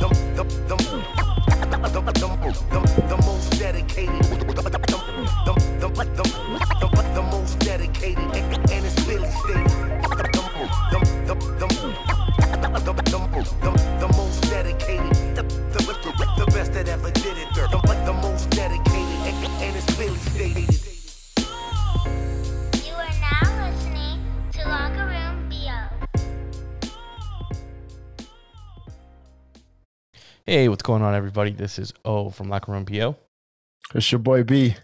the, the, the, the, most dedicated, the, the, the, the, most dedicated, and it's Philly State. The, the, the, the, most dedicated, the, the, the, the best that ever did it. The, the, most dedicated, and it's. Hey, what's going on, everybody? This is O from Locker Room PO. It's your boy B.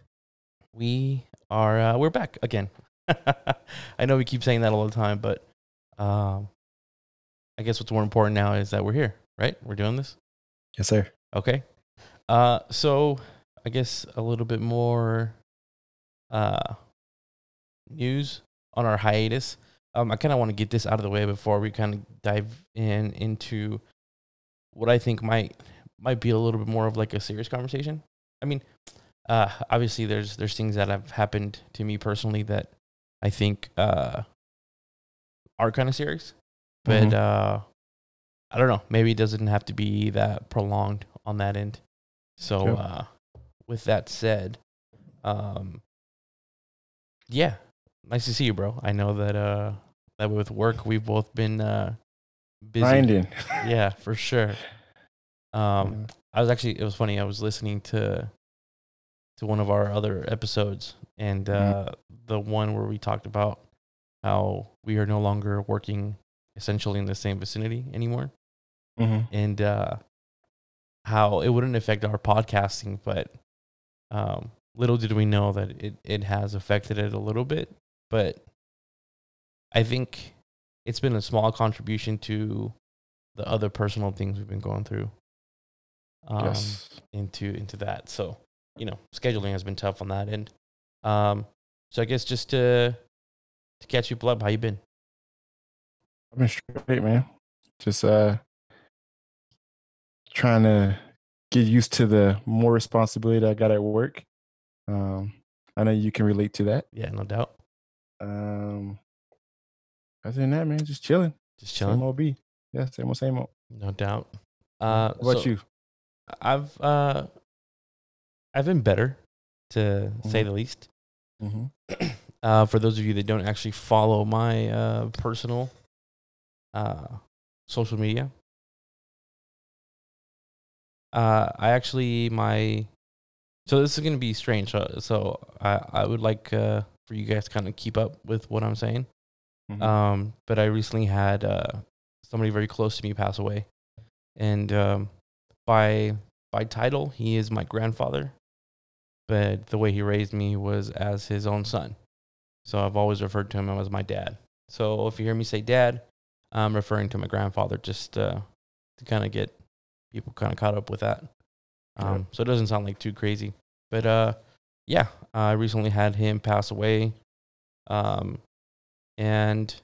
We are uh, we're back again. I know we keep saying that all the time, but um, I guess what's more important now is that we're here, right? We're doing this. Yes, sir. Okay. Uh, so I guess a little bit more uh, news on our hiatus. Um, I kind of want to get this out of the way before we kind of dive in into what I think might might be a little bit more of like a serious conversation. I mean, uh, obviously there's there's things that have happened to me personally that I think uh, are kind of serious, but Mhm. uh, I don't know. Maybe it doesn't have to be that prolonged on that end. So, Sure. uh, with that said, um, yeah, nice to see you, bro. I know that uh, that with work we've both been uh, busy. Grinding. Yeah, for sure. Um, I was actually it was funny. I was listening to to one of our other episodes, and Mhm. uh, the one where we talked about how we are no longer working essentially in the same vicinity anymore, hmm and uh, how it wouldn't affect our podcasting, but um, little did we know that it it has affected it a little bit. But I think it's been a small contribution to the other personal things we've been going through um, yes. into into that. So you know, scheduling has been tough on that end. Um, so I guess just to to catch you up, how you been? I've been straight, man. Just uh trying to get used to the more responsibility I got at work. Um, I know you can relate to that. Yeah, no doubt. Um, other than that, man, just chilling. Just chilling. Same old B. Yeah, same old, same old. no doubt. Uh, What about so you? I've uh, I've been better, to say Mhm. the least. hmm Uh, for those of you that don't actually follow my uh, personal uh, social media, uh, I actually my so this is gonna be strange. So, so I I would like uh, for you guys to kind of keep up with what I'm saying. Mhm. Um, but I recently had uh, somebody very close to me pass away, and um, by by title, he is my grandfather, but the way he raised me was as his own son. So I've always referred to him as my dad. So if you hear me say dad, I'm referring to my grandfather just uh, to kind of get people kind of caught up with that. Um, So it doesn't sound like too crazy, but uh, yeah, I recently had him pass away, um, and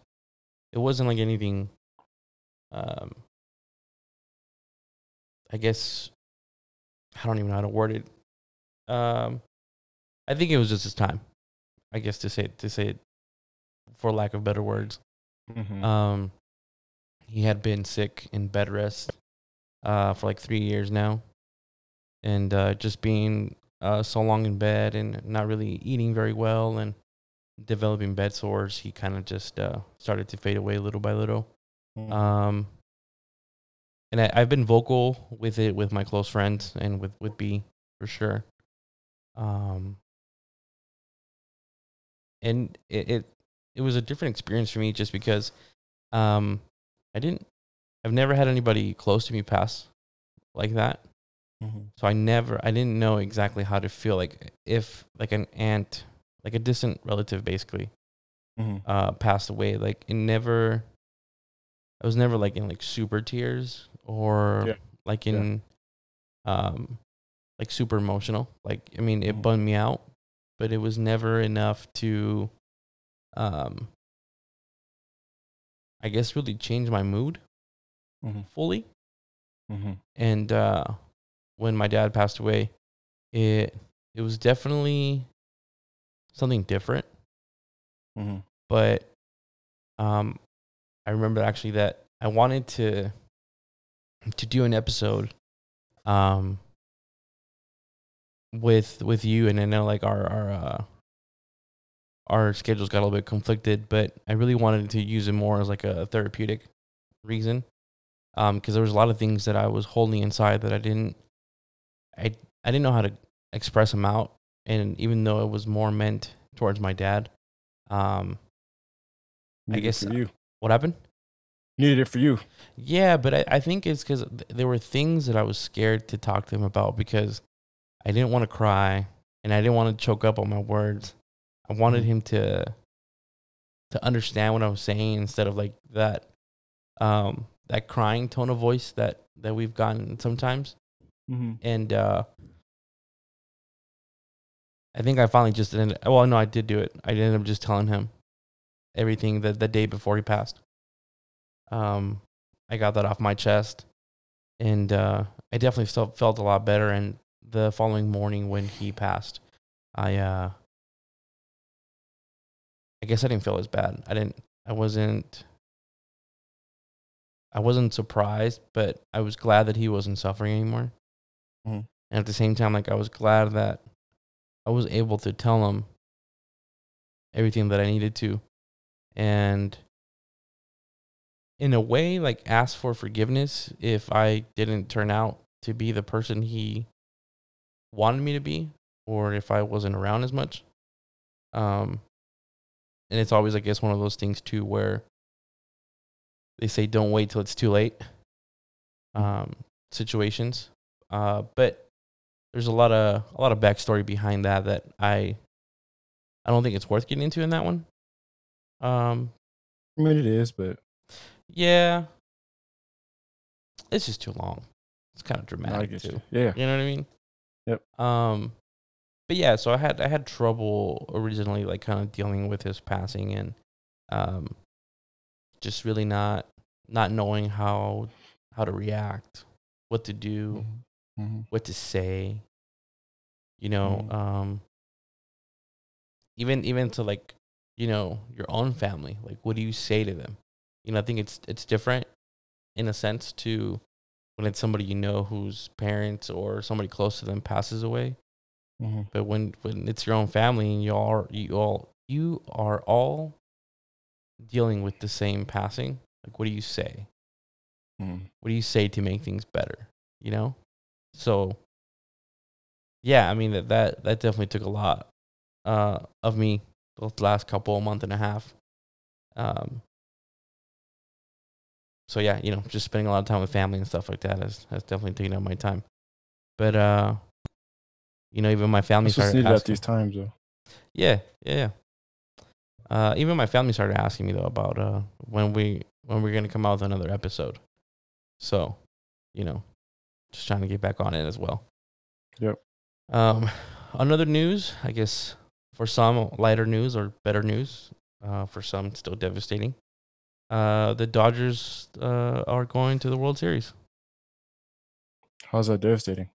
it wasn't like anything. Um, I guess I don't even know how to word it. Um, I think it was just his time. I guess to say to say it, for lack of better words. Mhm. Um, he had been sick in bed rest uh, for like three years now, and uh, just being uh, so long in bed and not really eating very well and developing bed sores, he kind of just uh, started to fade away little by little. Mhm. Um, and I, I've been vocal with it with my close friends and with with B for sure. Um, and it, it it was a different experience for me just because um I didn't I've never had anybody close to me pass like that. Mhm. So I never I didn't know exactly how to feel like if like an aunt, like a distant relative basically, Mhm. uh passed away. Like it never I was never like in like super tears or Yeah. like Yeah. in um like super emotional. Like I mean it Mhm. bummed me out, but it was never enough to um I guess really change my mood Mhm. fully. Mhm. And uh when my dad passed away, it it was definitely something different. Mhm. but um I remember actually that I wanted to to do an episode um with with you and I know like our our uh our schedules got a little bit conflicted, but I really wanted to use it more as like a therapeutic reason. Um, because there was a lot of things that I was holding inside that I didn't I I didn't know how to express them out. And even though it was more meant towards my dad, um I Needed it guess- you what happened? needed it for you. Yeah, but I, I think it's because th- there were things that I was scared to talk to him about because I didn't want to cry and I didn't want to choke up on my words. I wanted him to to understand what I was saying instead of like that um that crying tone of voice that that we've gotten sometimes. Mm-hmm. And uh I think I finally just ended well no I did do it. I ended up just telling him everything the the day before he passed. Um I got that off my chest and uh I definitely felt felt a lot better and the following morning when he passed I uh I guess I didn't feel as bad. I didn't I wasn't I wasn't surprised, but I was glad that he wasn't suffering anymore. Mhm. And at the same time, like I was glad that I was able to tell him everything that I needed to. And in a way, like ask for forgiveness if I didn't turn out to be the person he wanted me to be, or if I wasn't around as much. Um and it's always, I guess, one of those things too where they say don't wait till it's too late. Um, situations, uh, but there's a lot of a lot of backstory behind that that I I don't think it's worth getting into in that one. Um, I mean, it is, but yeah, it's just too long. It's kind of dramatic too. you. Yeah. You know what I mean? Yep. Um, but yeah, so I had I had trouble originally, like kind of dealing with his passing and um, just really not not knowing how how to react, what to do, Mm-hmm. What to say. You know, Mhm. um, even even to like you know your own family, like what do you say to them? You know, I think it's it's different in a sense to when it's somebody you know whose parents or somebody close to them passes away. Mm-hmm. But when when it's your own family and you are you all you are all dealing with the same passing, like what do you say? Mm-hmm. What do you say to make things better? You know? So yeah, I mean that that, that definitely took a lot uh of me the last couple month and a half. Um so yeah, you know, just spending a lot of time with family and stuff like that has, has definitely taken up my time. But uh you know, even my family It's started needed at asking, these times, though. yeah, yeah, yeah. Uh, even my family started asking me though about uh when we when we're gonna come out with another episode. So, you know, just trying to get back on it as well. Yep. Um, another news, I guess, for some lighter news or better news. Uh, for some, still devastating. Uh, the Dodgers uh are going to the World Series. How's that devastating?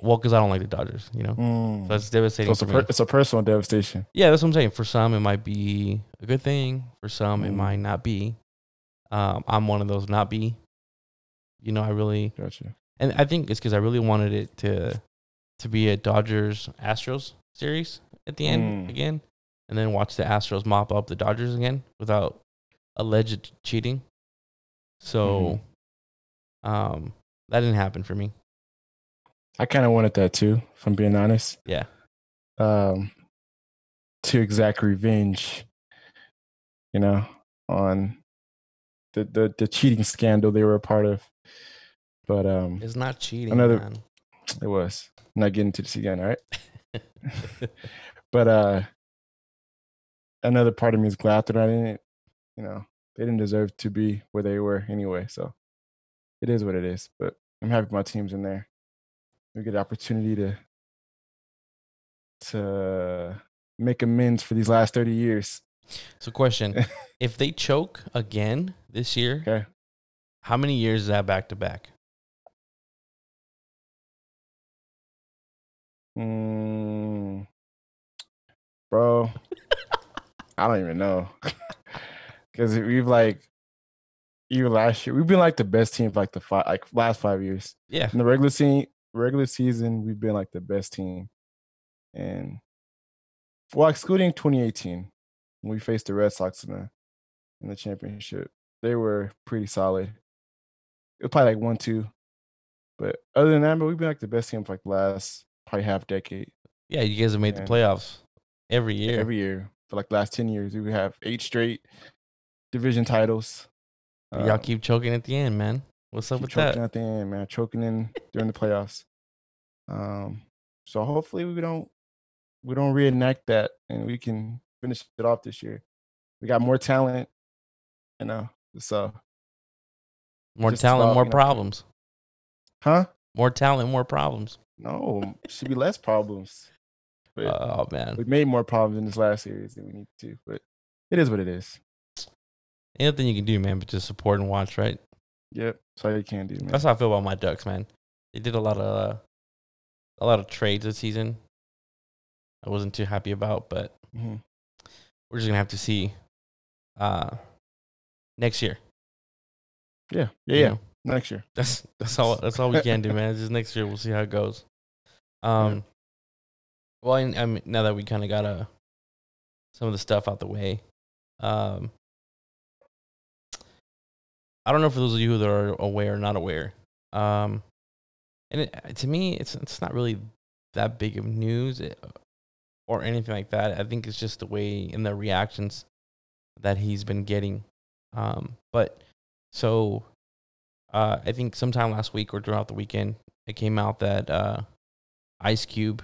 Well, because I don't like the Dodgers, you know. Mm. So that's So devastating it's, a per- it's a personal devastation. Yeah, that's what I'm saying. For some, it might be a good thing. For some, it Mm. might not be. Um, I'm one of those not be. You know, I really, Gotcha. And I think it's because I really wanted it to, to be a Dodgers Astros series at the end Mm. again, and then watch the Astros mop up the Dodgers again without alleged cheating. So, um, that didn't happen for me. I kind of wanted that too, if I'm being honest. Yeah. Um, to exact revenge, you know, on the, the, the cheating scandal they were a part of. But um, It's not cheating, Another- man. it was not getting to this again, all right? But uh, another part of me is glad that I didn't. You know, they didn't deserve to be where they were anyway. So it is what it is. But I'm happy my team's in there. We get the opportunity to to make amends for these last 30 years. So, question: If they choke again this year, Okay. how many years is that back to back? Mm, bro, I don't even know. Because we've like, even last year, we've been like the best team for like the five, like last five years. Yeah. In the regular season, regular season, we've been like the best team. And well, excluding 2018, when we faced the Red Sox in the in the championship, they were pretty solid. It was probably like one, two. But other than that, but we've been like the best team for like the last probably half decade. Yeah, you guys have made the playoffs every year. Every year for like the last 10 years, we have eight straight division titles. But y'all Um, keep choking at the end, man. What's up with choking that? at the end, man. Choking in during the playoffs. Um, so hopefully we don't we don't reenact that and we can finish it off this year. We got more talent, you know. So More talent, about, more you know, problems. huh? More talent, more problems. No, should be less problems. But Oh man. we made more problems in this last series than we need to. But it is what it is. Ain't nothing you can do, man, but just support and watch, right? Yep. That's all you can do, man. That's how I feel about my Ducks, man. They did a lot of uh, a lot of trades this season. I wasn't too happy about, but Mhm. we're just gonna have to see uh next year. Yeah. Yeah. you Yeah. know? Next year. That's that's all that's all we can do, man. Just next year we'll see how it goes. Um well I, I mean, now that we kind of got uh, some of the stuff out the way. Um I don't know for those of you that are aware or not aware. Um and it, to me it's it's not really that big of news eh, or anything like that. I think it's just the way in the reactions that he's been getting. Um but so uh, I think sometime last week or throughout the weekend, it came out that uh, Ice Cube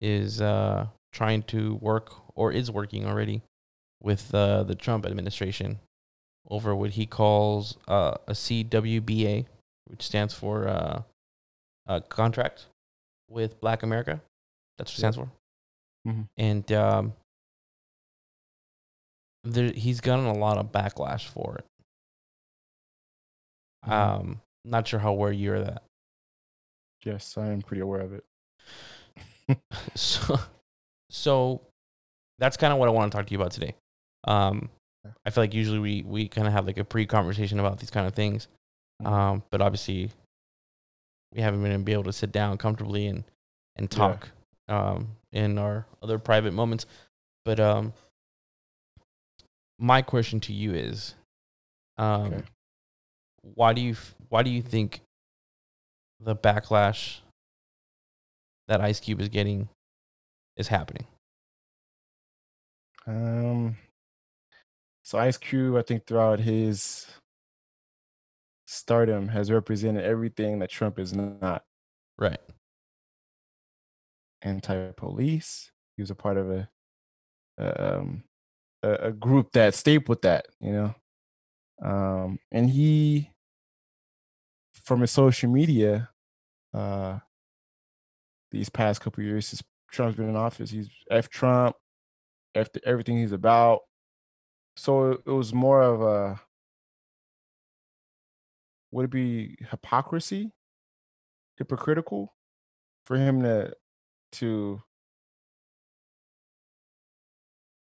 is uh, trying to work or is working already with uh, the Trump administration over what he calls uh, a CWBA, which stands for uh, a contract with Black America. That's what it stands for. Mhm. And um, there, he's gotten a lot of backlash for it. Mhm. Um, not sure how aware you're that. Yes, I am pretty aware of it. So, so that's kind of what I want to talk to you about today. Um, I feel like usually we we kind of have like a pre-conversation about these kind of things, Mhm. um, but obviously we haven't been able to sit down comfortably and and Yeah. talk um, in our other private moments. But um, my question to you is, um, Okay. why do you why do you think the backlash that Ice Cube is getting is happening? Um, so Ice Cube, I think throughout his stardom, has represented everything that Trump is not. Right. Anti-police. He was a part of a, a um a, a group that stayed with that, you know. Um, and he, from his social media, uh, these past couple years, since Trump's been in office, he's f Trump, f everything he's about. So it was more of a would it be hypocrisy, hypocritical, for him to to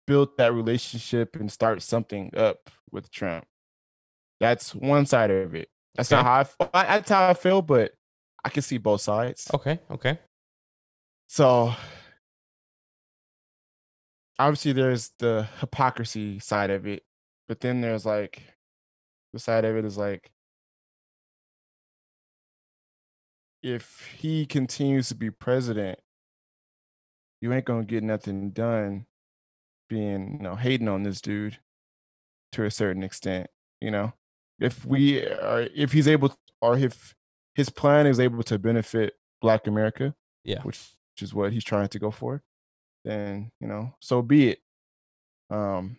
build that relationship and start something up with Trump. That's one side of it. That's not how I- That's how I feel, but I can see both sides. Okay. Okay. So obviously there's the hypocrisy side of it, but then there's like the side of it is like if he continues to be president, you ain't gonna get nothing done being, you know, hating on this dude to a certain extent, you know. If we are if he's able or if his plan is able to benefit black America, Yeah. which, which is what he's trying to go for, then you know, so be it. Um,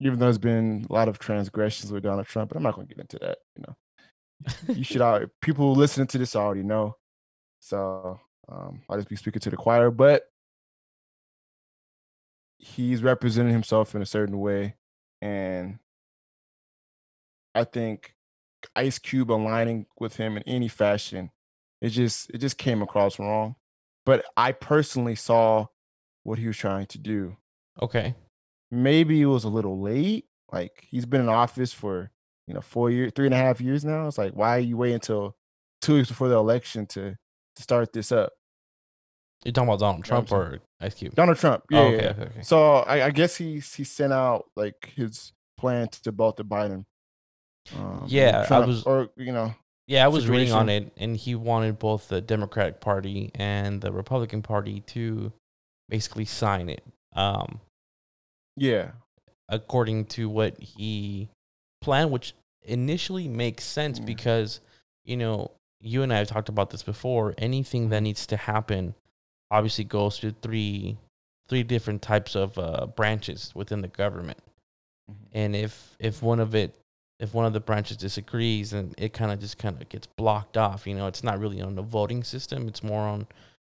even though there's been a lot of transgressions with Donald Trump, but I'm not going to get into that. You know, you should al- people listening to this already know. So um, I'll just be speaking to the choir, but he's representing himself in a certain way, and I think Ice Cube aligning with him in any fashion, it just it just came across wrong. But I personally saw what he was trying to do. Okay. Maybe it was a little late, Like he's been in office for you know four years, three and a half years now. It's like why are you waiting until two weeks before the election to to start this up? You're talking about Donald You know Trump or Ice Cube? Donald Trump. Yeah. oh, yeah, okay, yeah. okay, okay. So I, I guess he he sent out like his plan to both the Biden. Um, Yeah, I was- or you know, Yeah, I was reading on it, and he wanted both the Democratic Party and the Republican Party to basically sign it, um, yeah, according to what he planned, which initially makes sense Yeah. because you know you and I have talked about this before. Anything that needs to happen, obviously, goes through three three different types of uh, branches within the government. Mhm. and if if one of it if one of the branches disagrees and it kind of just kind of gets blocked off you know? It's not really on the voting system it's more on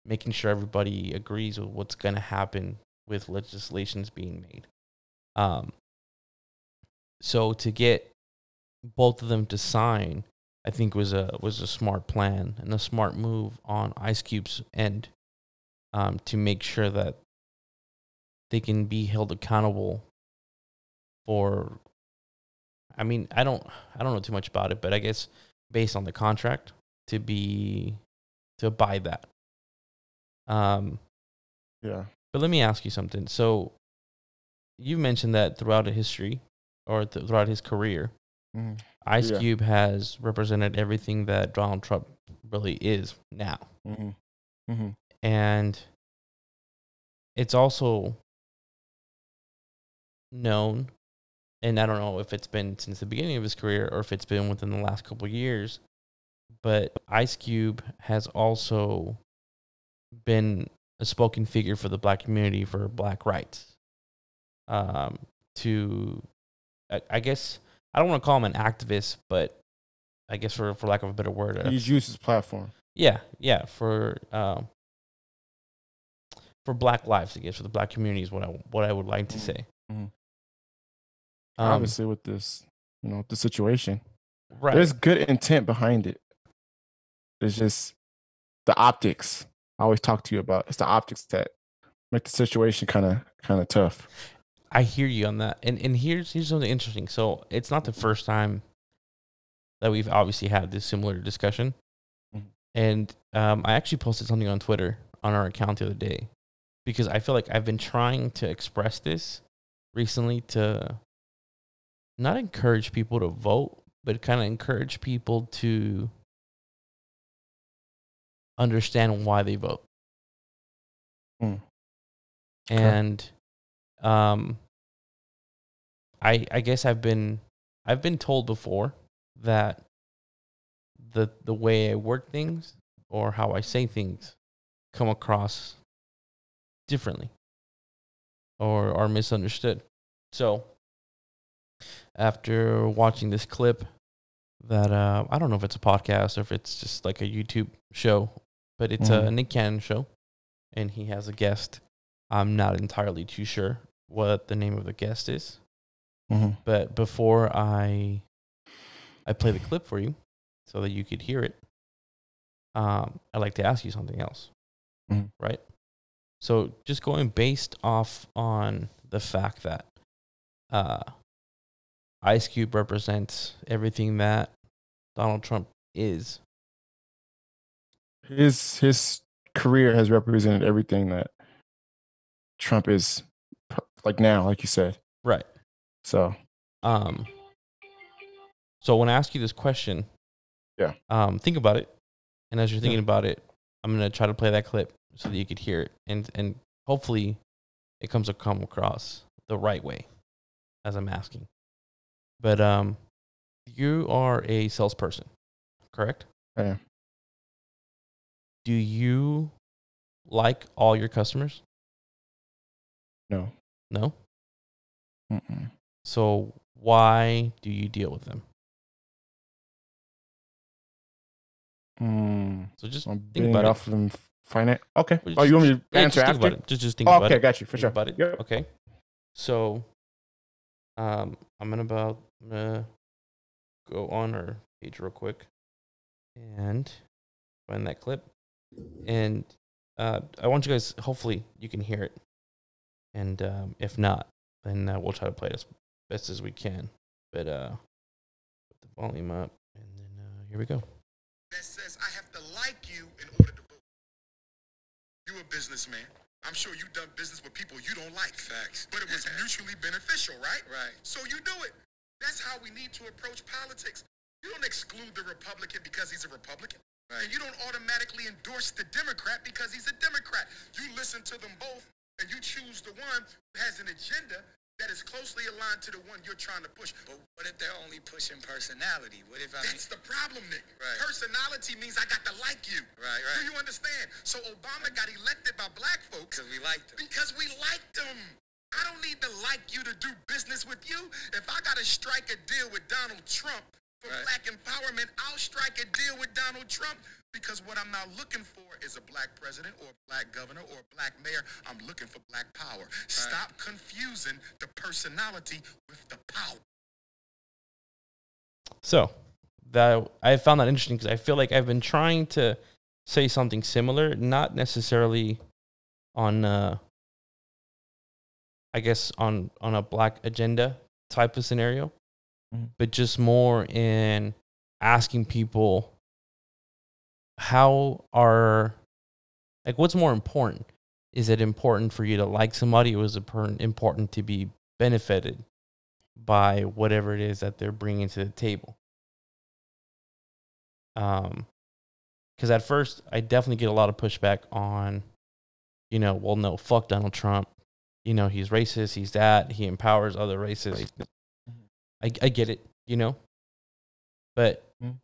making sure everybody agrees with what's going to happen with legislations being made. Um so to get both of them to sign i think was a was a smart plan and a smart move on ice cube's end um to make sure that they can be held accountable for I mean, I don't I don't know too much about it, but I guess based on the contract to be to buy that. Um yeah, but let me ask you something. So you mentioned that throughout the history or th- throughout his career, Mhm. Ice Yeah. Cube has represented everything that Donald Trump really is now. hmm hmm and it's also known and i don't know if it's been since the beginning of his career or if it's been within the last couple of years but ice cube has also been a spoken figure for the black community for black rights um to i, I guess i don't want to call him an activist but i guess for for lack of a better word he's used his platform. yeah, yeah, for um, for Black lives, I guess, for the Black community is what I what I would like to Mhm. say. Mhm. Um, Obviously, with this, you know, the situation, right? there's good intent behind it. It's just the optics. I always talk to you about. It's the optics that make the situation kind of kind of tough. I hear you on that, and and here's here's something interesting. So it's not the first time that we've obviously had this similar discussion, Mhm. and um, I actually posted something on Twitter on our account the other day because I feel like I've been trying to express this recently to not encourage people to vote, but kind of encourage people to understand why they vote. Mm. And um I I guess I've been I've been told before that the the way I work things or how I say things come across differently or are misunderstood. So after watching this clip that uh, I don't know if it's a podcast or if it's just like a YouTube show, but it's a Mhm. Nick Cannon show, and he has a guest. I'm not entirely too sure what the name of the guest is, Mhm. but before I I play the clip for you so that you could hear it, um, I'd like to ask you something else, Mhm. right? So just going based off on the fact that uh, Ice Cube represents everything that Donald Trump is. His his career has represented everything that Trump is like now, like you said. Right. So Um. So when I ask you this question, Yeah. um, think about it, and as you're thinking Yeah. about it, I'm gonna try to play that clip so that you could hear it, and and hopefully, it comes to come across the right way, as I'm asking. But um, you are a salesperson, correct? I am. Do you like all your customers? no. No. Mm-mm. So why do you deal with them? Mm. So just I'm think about it it. off of them finance. Okay. Well, Oh, you want me to Yeah, answer just think after? about it. Just just think Oh, about okay, it. got you for Think sure. about it. Yep. Okay. So, um, I'm gonna about I'm gonna go on our page real quick and find that clip, and uh, I want you guys. Hopefully, you can hear it, and um, if not, then uh, we'll try to play it as best as we can. But uh, put the volume up, and then uh, here we go. that says I have to like you in order to vote. You a businessman. I'm sure you've done business with people you don't like. Facts. But it was mutually beneficial, right? Right. So you do it. That's how we need to approach politics. You don't exclude the Republican because he's a Republican. Right. And you don't automatically endorse the Democrat because he's a Democrat. You listen to them both and you choose the one who has an agenda that is closely aligned to the one you're trying to push. But what if they're only pushing personality? What if I mean, That's the problem, Nick. Right. Personality means I got to like you. Right, right. Do you understand? So Obama got elected by black folks because we liked them. because we liked him. I don't need to like you to do business with you. If I got to strike a deal with Donald Trump for Right. black empowerment, I'll strike a deal with Donald Trump because what I'm not looking for is a black president or a black governor or a black mayor. I'm looking for black power. Stop confusing the personality with the power. So that I found that interesting because I feel like I've been trying to say something similar, not necessarily on, uh, I guess on on a black agenda type of scenario, Mhm. but just more in asking people how are like what's more important. Is it important for you to like somebody, or is it important to be benefited by whatever it is that they're bringing to the table? Um, because at first I definitely get a lot of pushback on, you know, well, no, fuck Donald Trump. You know, he's racist. He's that. He empowers other races. I I get it. You know, but Mhm.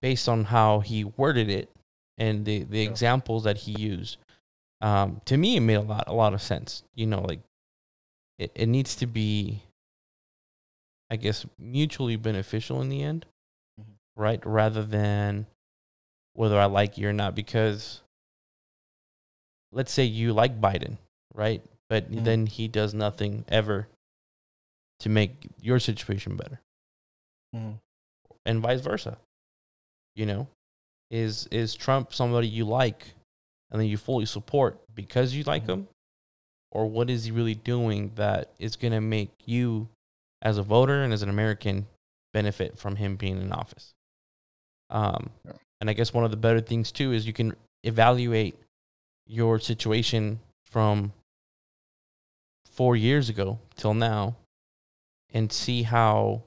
Based on how he worded it and the the Yeah. examples that he used, um, to me it made a lot a lot of sense. You know, like it, it needs to be, I guess, mutually beneficial in the end, Mhm. right? Rather than whether I like you or not. Because let's say you like Biden, right? But Mhm. then he does nothing ever to make your situation better Mhm. and vice versa. You know, is is Trump somebody you like and then you fully support because you like Mhm. him, or what is he really doing that is going to make you, as a voter and as an American, benefit from him being in office? Um, Yeah. and I guess one of the better things too is you can evaluate your situation from four years ago till now and see how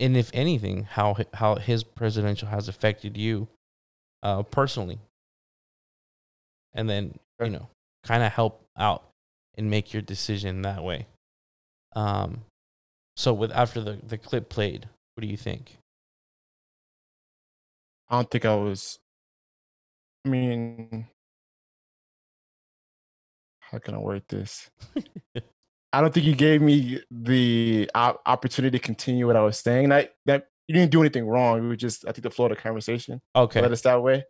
and if anything how how his presidential has affected you uh personally and then you know kind of help out and make your decision that way um so with after the the clip played what do you think I don't think I was. I mean, how can I word this? I don't think you gave me the opportunity to continue what I was saying. That that you didn't do anything wrong. We were just, I think, the flow of the conversation okay led us that way.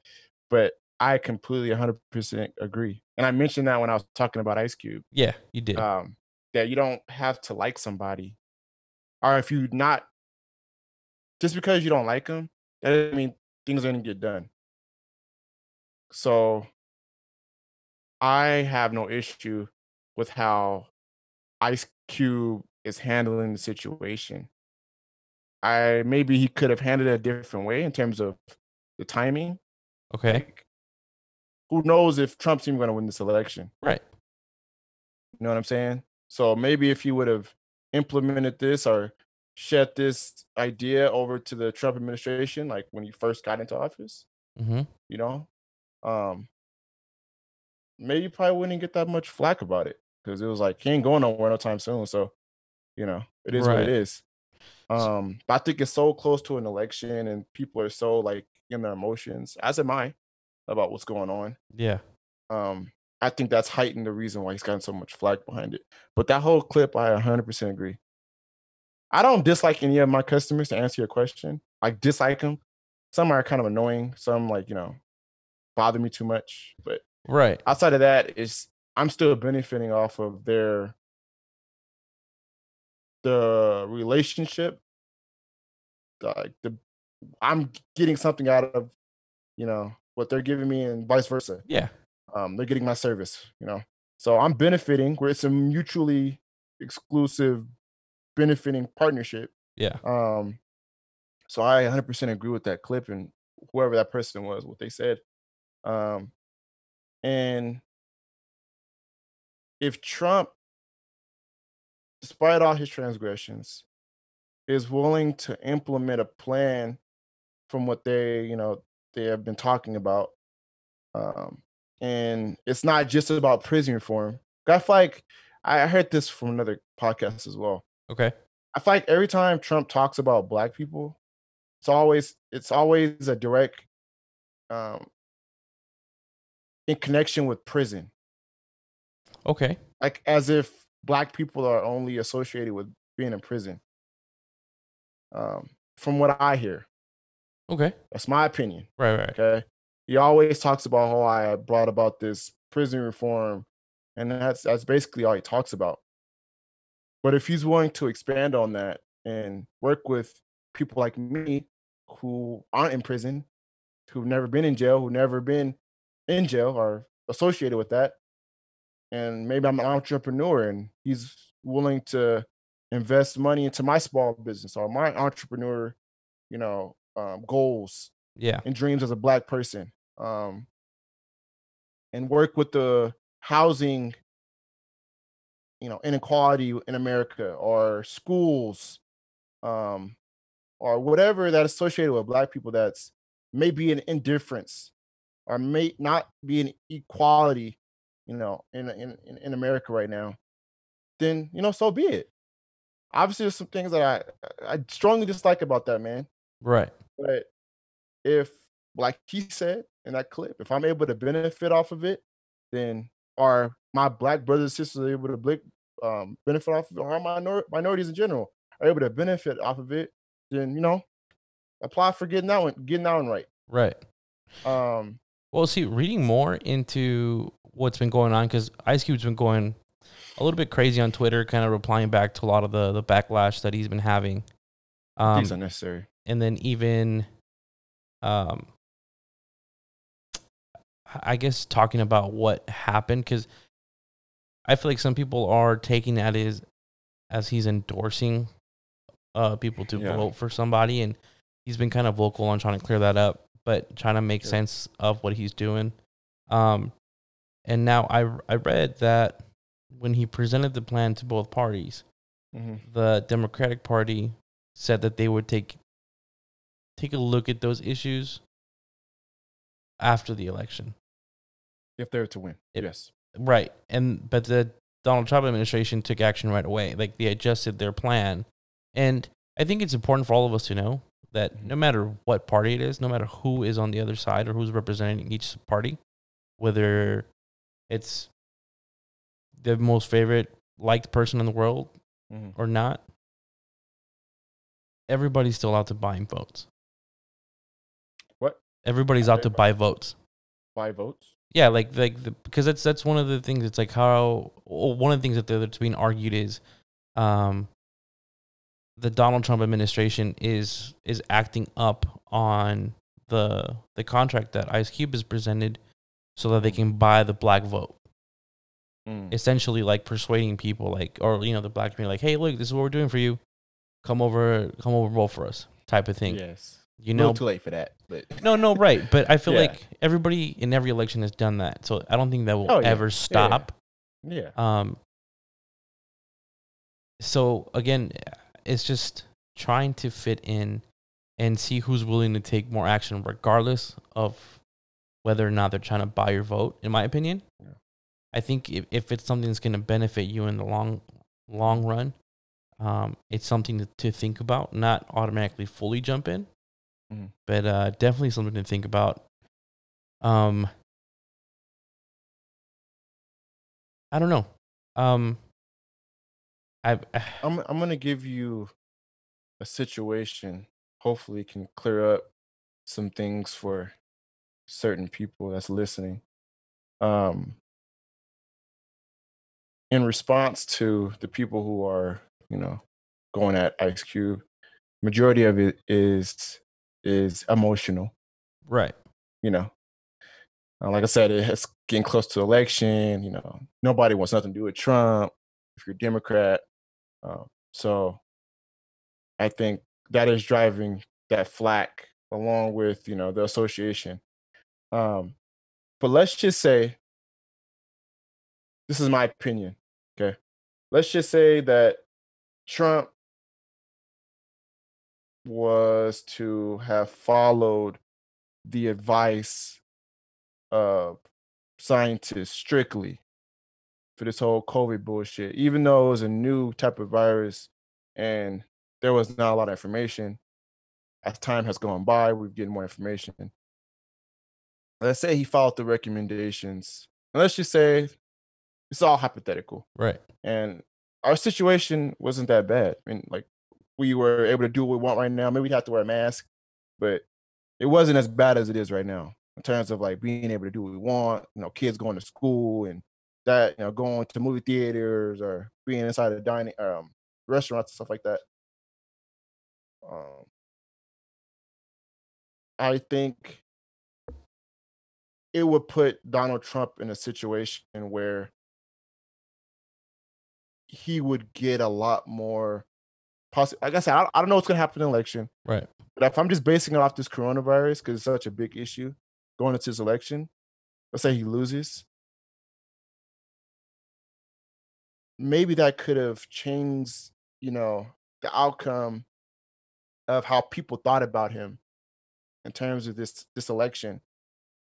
But I completely 100% agree. And I mentioned that when I was talking about Ice Cube. yeah you did um, that you don't have to like somebody, or if you not just because you don't like them, that doesn't mean things are gonna get done. So I have no issue with how Ice Cube is handling the situation. I maybe he could have handled it a different way in terms of the timing. okay Like, who knows if Trump's even going to win this election? right You know what I'm saying? So maybe if you would have implemented this or shed this idea over to the Trump administration, like when he first got into office, mm-hmm. you know, um, maybe you probably wouldn't get that much flack about it because it was like he ain't going nowhere no time soon. So, you know, it is what it is. Um, but I think it's so close to an election and people are so like in their emotions, as am I, about what's going on. yeah Um, I think that's heightened the reason why he's gotten so much flack behind it. But that whole clip, I 100% agree. I don't dislike any of my customers to answer your question. I dislike them. Some are kind of annoying. Some like you know bother me too much. But right outside of that, is I'm still benefiting off of their the relationship. Like the I'm getting something out of you know what they're giving me, and vice versa yeah um, they're getting my service, you know. So I'm benefiting where it's a mutually exclusive benefiting partnership. Yeah. Um, so I 100% agree with that clip and whoever that person was, what they said. Um, and if Trump, despite all his transgressions, is willing to implement a plan from what they, you know, they have been talking about, um, and it's not just about prison reform. I feel like I heard this from another podcast as well. Okay. I feel like every time Trump talks about black people, it's always it's always a direct um in connection with prison. Okay. Like as if black people are only associated with being in prison. Um from what I hear. Okay. That's my opinion. Right. Right. Okay. He always talks about how I brought about this prison reform, and that's that's basically all he talks about. But if he's willing to expand on that and work with people like me who aren't in prison, who've never been in jail, who've never been in jail or associated with that, and maybe I'm an entrepreneur and he's willing to invest money into my small business or my entrepreneur, you know, um, goals Yeah. and dreams as a black person um, and work with the housing you know inequality in america or schools um, or whatever that is associated with black people that's maybe an indifference or may not be an equality you know in, in in america right now then you know so be it obviously there's some things that i i strongly dislike about that man Right. but if, like he said in that clip, if I'm able to benefit off of it, then are my black brothers and sisters able to blik- um, benefit off of it, or minor- minorities in general are able to benefit off of it, then you know, apply for getting that one, getting that one right. Right. Um, Well, see, reading more into what's been going on because Ice Cube's been going a little bit crazy on Twitter, kind of replying back to a lot of the the backlash that he's been having. Um, it's unnecessary. and then even um i guess talking about what happened because i feel like some people are taking that as as he's endorsing uh people to Yeah. vote for somebody and he's been kind of vocal on trying to clear that up but trying to make sense of what he's doing um and now i i read that when he presented the plan to both parties hmm the Democratic Party said that they would take take a look at those issues after the election. If they're to win, If- yes. Right. And but the Donald Trump administration took action right away. Like they adjusted their plan. And I think it's important for all of us to know that Mhm. no matter what party it is, no matter who is on the other side or who's representing each party, whether it's the most favorite liked person in the world Mhm. or not, everybody's still out to buying votes. What? Everybody's out to buy votes. Buy votes. Yeah, like like the, because that's that's one of the things. It's like how well, one of the things that that's being argued is, um, the Donald Trump administration is is acting up on the the contract that Ice Cube has presented, so that they can buy the black vote. Mm. Essentially, like persuading people, like or you know the black community, like, hey, look, this is what we're doing for you. Come over, come over, vote for us, type of thing. Yes. You know, too late for that, but no, no, right. But I feel Yeah. like everybody in every election has done that. So I don't think that will Oh, yeah. ever stop. yeah. Um so again, it's just trying to fit in and see who's willing to take more action regardless of whether or not they're trying to buy your vote, in my opinion. Yeah. I think if, if it's something that's gonna benefit you in the long long run, um, it's something to, to think about, not automatically fully jump in Mhm. but uh, definitely something to think about. Um, I don't know. Um, I I'm I'm gonna give you a situation. Hopefully, can clear up some things for certain people that's listening. Um, in response to the people who are, you know, going at Ice Cube, majority of it is is emotional. right, You know, Uh, like I said, it's getting close to election. You know, nobody wants nothing to do with Trump. If you're a Democrat, Um, so I think that is driving that flack along with you know the association. Um, but let's just say this is my opinion. Okay, let's just say that Trump was to have followed the advice of scientists strictly for this whole COVID bullshit, even though it was a new type of virus and there was not a lot of information. As time has gone by, we've getting more information. Let's say he followed the recommendations. Let's just say it's all hypothetical Right. and our situation wasn't that bad. I mean, like we were able to do what we want right now. Maybe we'd have to wear a mask, but it wasn't as bad as it is right now in terms of like being able to do what we want. You know, kids going to school and that you know going to movie theaters or being inside of dining um restaurants and stuff like that. Um, I think it would put Donald Trump in a situation where he would get a lot more. Possi- like I said, I, I don't know what's gonna happen in the election, Right. but if I'm just basing it off this coronavirus because it's such a big issue going into this election, let's say he loses, maybe that could have changed, you know, the outcome of how people thought about him in terms of this this election.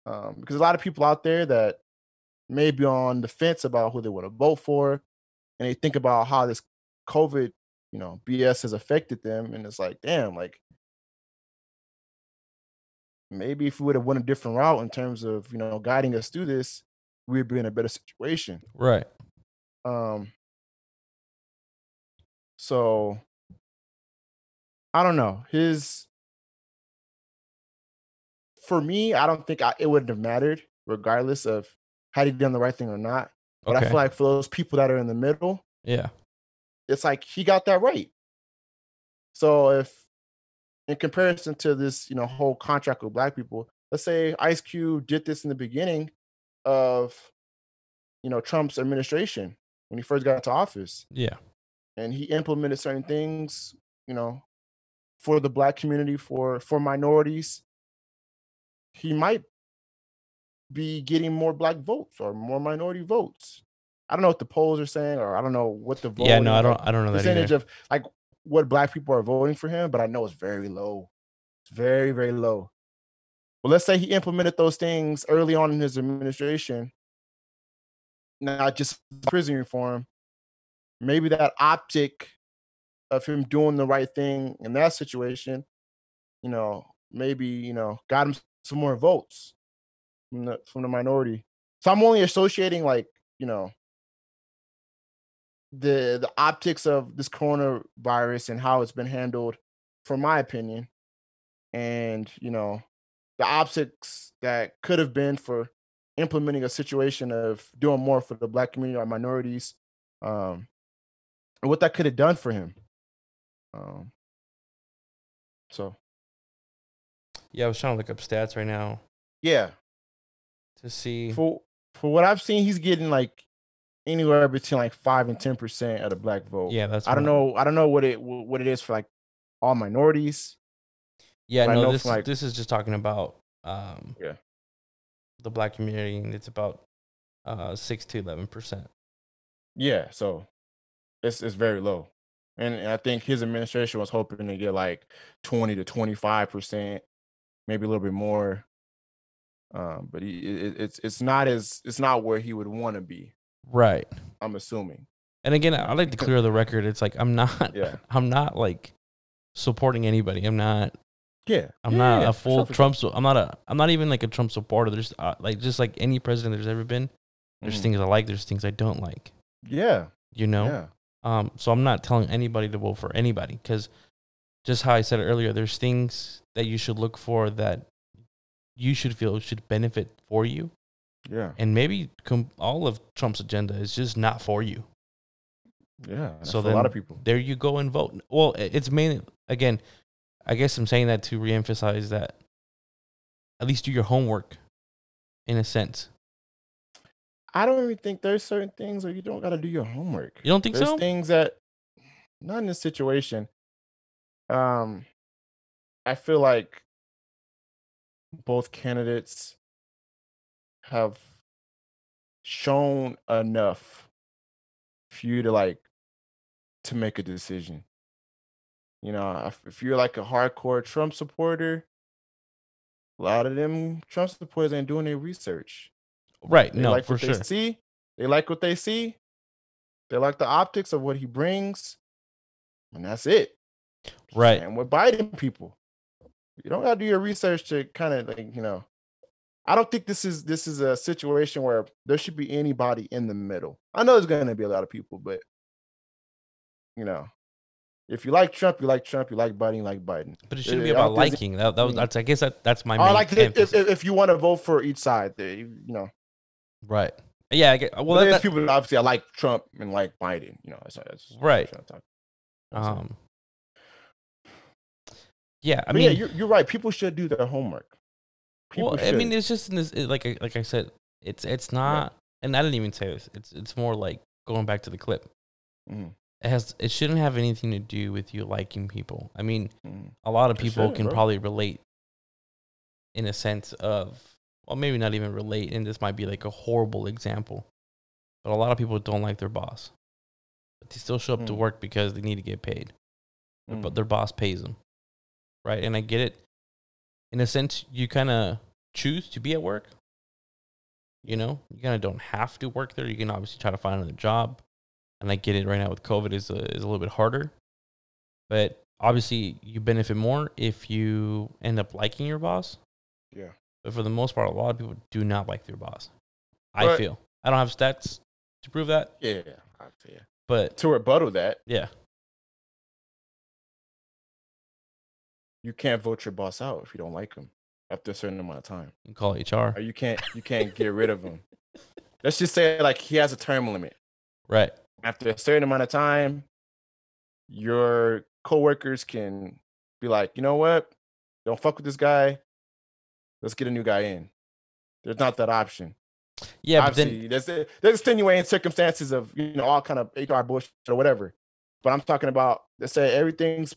Um, because a lot of people out there that may be on the fence about who they want to vote for, and they think about how this COVID, you know, BS has affected them, and it's like, damn, like maybe if we would have went a different route in terms of you know guiding us through this, we'd be in a better situation. Right. Um, so I don't know. His for me, I don't think I, it wouldn't have mattered, regardless of had he done the right thing or not. But I feel like for those people that are in the middle, Yeah. it's like he got that right. So if in comparison to this, you know, whole contract with black people, let's say Ice Cube did this in the beginning of you know Trump's administration when he first got into office Yeah. and he implemented certain things, you know, for the black community, for for minorities, he might be getting more black votes or more minority votes. I don't know what the polls are saying, or I don't know what the vote. Yeah. No, I don't. I don't know percentage of like what black people are voting for him, but I know it's very low. It's very, very low. Well, let's say he implemented those things early on in his administration, not just prison reform. Maybe that optic of him doing the right thing in that situation, you know, maybe you know got him some more votes from the from the minority. So I'm only associating like you know the the optics of this coronavirus and how it's been handled, from my opinion, and you know the optics that could have been for implementing a situation of doing more for the black community or minorities, um, and what that could have done for him. Um, so Yeah, I was trying to look up stats right now yeah, to see. for for what I've seen, he's getting like anywhere between like five and ten percent of the black vote. Yeah, that's. I don't know. I don't know what it what it is for like all minorities. Yeah, no. This like- this is just talking about um. Yeah. The black community, and it's about uh six to eleven percent. Yeah, so it's it's very low, and, and I think his administration was hoping to get like twenty to twenty five percent, maybe a little bit more. Um, but he, it, it's it's not as it's not where he would want to be. Right. I'm assuming. And again, I like to clear the record. It's like I'm not. Yeah. I'm not like supporting anybody. I'm not. Yeah, I'm yeah, not yeah, a full sure. Trump. So I'm not a. I'm not even like a Trump supporter. There's uh, like just like any president there's ever been. There's Mhm. things I like. There's things I don't like. Yeah, You know. yeah, Um. So I'm not telling anybody to vote for anybody because, just how I said earlier, there's things that you should look for that you should feel should benefit for you, yeah, and maybe com- all of Trump's agenda is just not for you. yeah. So for a lot of people. there you go and vote. Well, it's mainly again, I guess I'm saying that to reemphasize that at least do your homework in a sense. I don't even think there's certain things where you don't got to do your homework. You don't think there's so? things that not in this situation. Um, I feel like both candidates have shown enough for you to like to make a decision. You know, if, if you're like a hardcore Trump supporter, a lot of them Trump supporters ain't doing their research. Right. They no, like for what sure. they see. They like what they see. They like the optics of what he brings, and that's it. Right. And with Biden people, you don't gotta do your research to kind of like you know. I don't think this is this is a situation where there should be anybody in the middle. I know there's gonna be a lot of people, but you know, if you like Trump, you like Trump. You like Biden, you like Biden. But it shouldn't be about liking. That, that was, Mm. that's, I guess that, that's my main like if, if, if you want to vote for each side, you know. right. Yeah. I get, Well, that, there's that- people that obviously I like Trump and like Biden. You know, that's, that's Right. what I'm talking- um, yeah. I But mean, yeah, you're, you're right. People should do their homework. People well, I mean, it's just in this, like, I- like I said, it's, it's not, and I didn't even say this. It's, it's more like going back to the clip. Mhm. It has, it shouldn't have anything to do with you liking people. I mean, Mhm. a lot of people can bro. probably relate in a sense of well maybe not even relate and this might be like a horrible example but a lot of people don't like their boss but they still show up to Mm. work because they need to get paid Mm. but their boss pays them right? And i get it. In a sense you kind of choose to be at work. You know you kind of don't have to work there. You can obviously try to find another job. And i get it right now with covid is a, is a little bit harder. But obviously you benefit more if you end up liking your boss. Yeah. but for the most part a lot of people do not like their boss. I But- feel. I don't have stats to prove that. Yeah. Yeah. but To rebuttal that, yeah you can't vote your boss out if you don't like him after a certain amount of time, you call hr or you can't you can't get rid of him. Let's just say like he has a term limit. right After a certain amount of time, your coworkers can be like, you know what? Don't fuck with this guy. Let's get a new guy in. There's not that option. yeah but then Obviously, there's there's extenuating circumstances of you know all kind of HR bullshit or whatever. But I'm talking about let's say everything's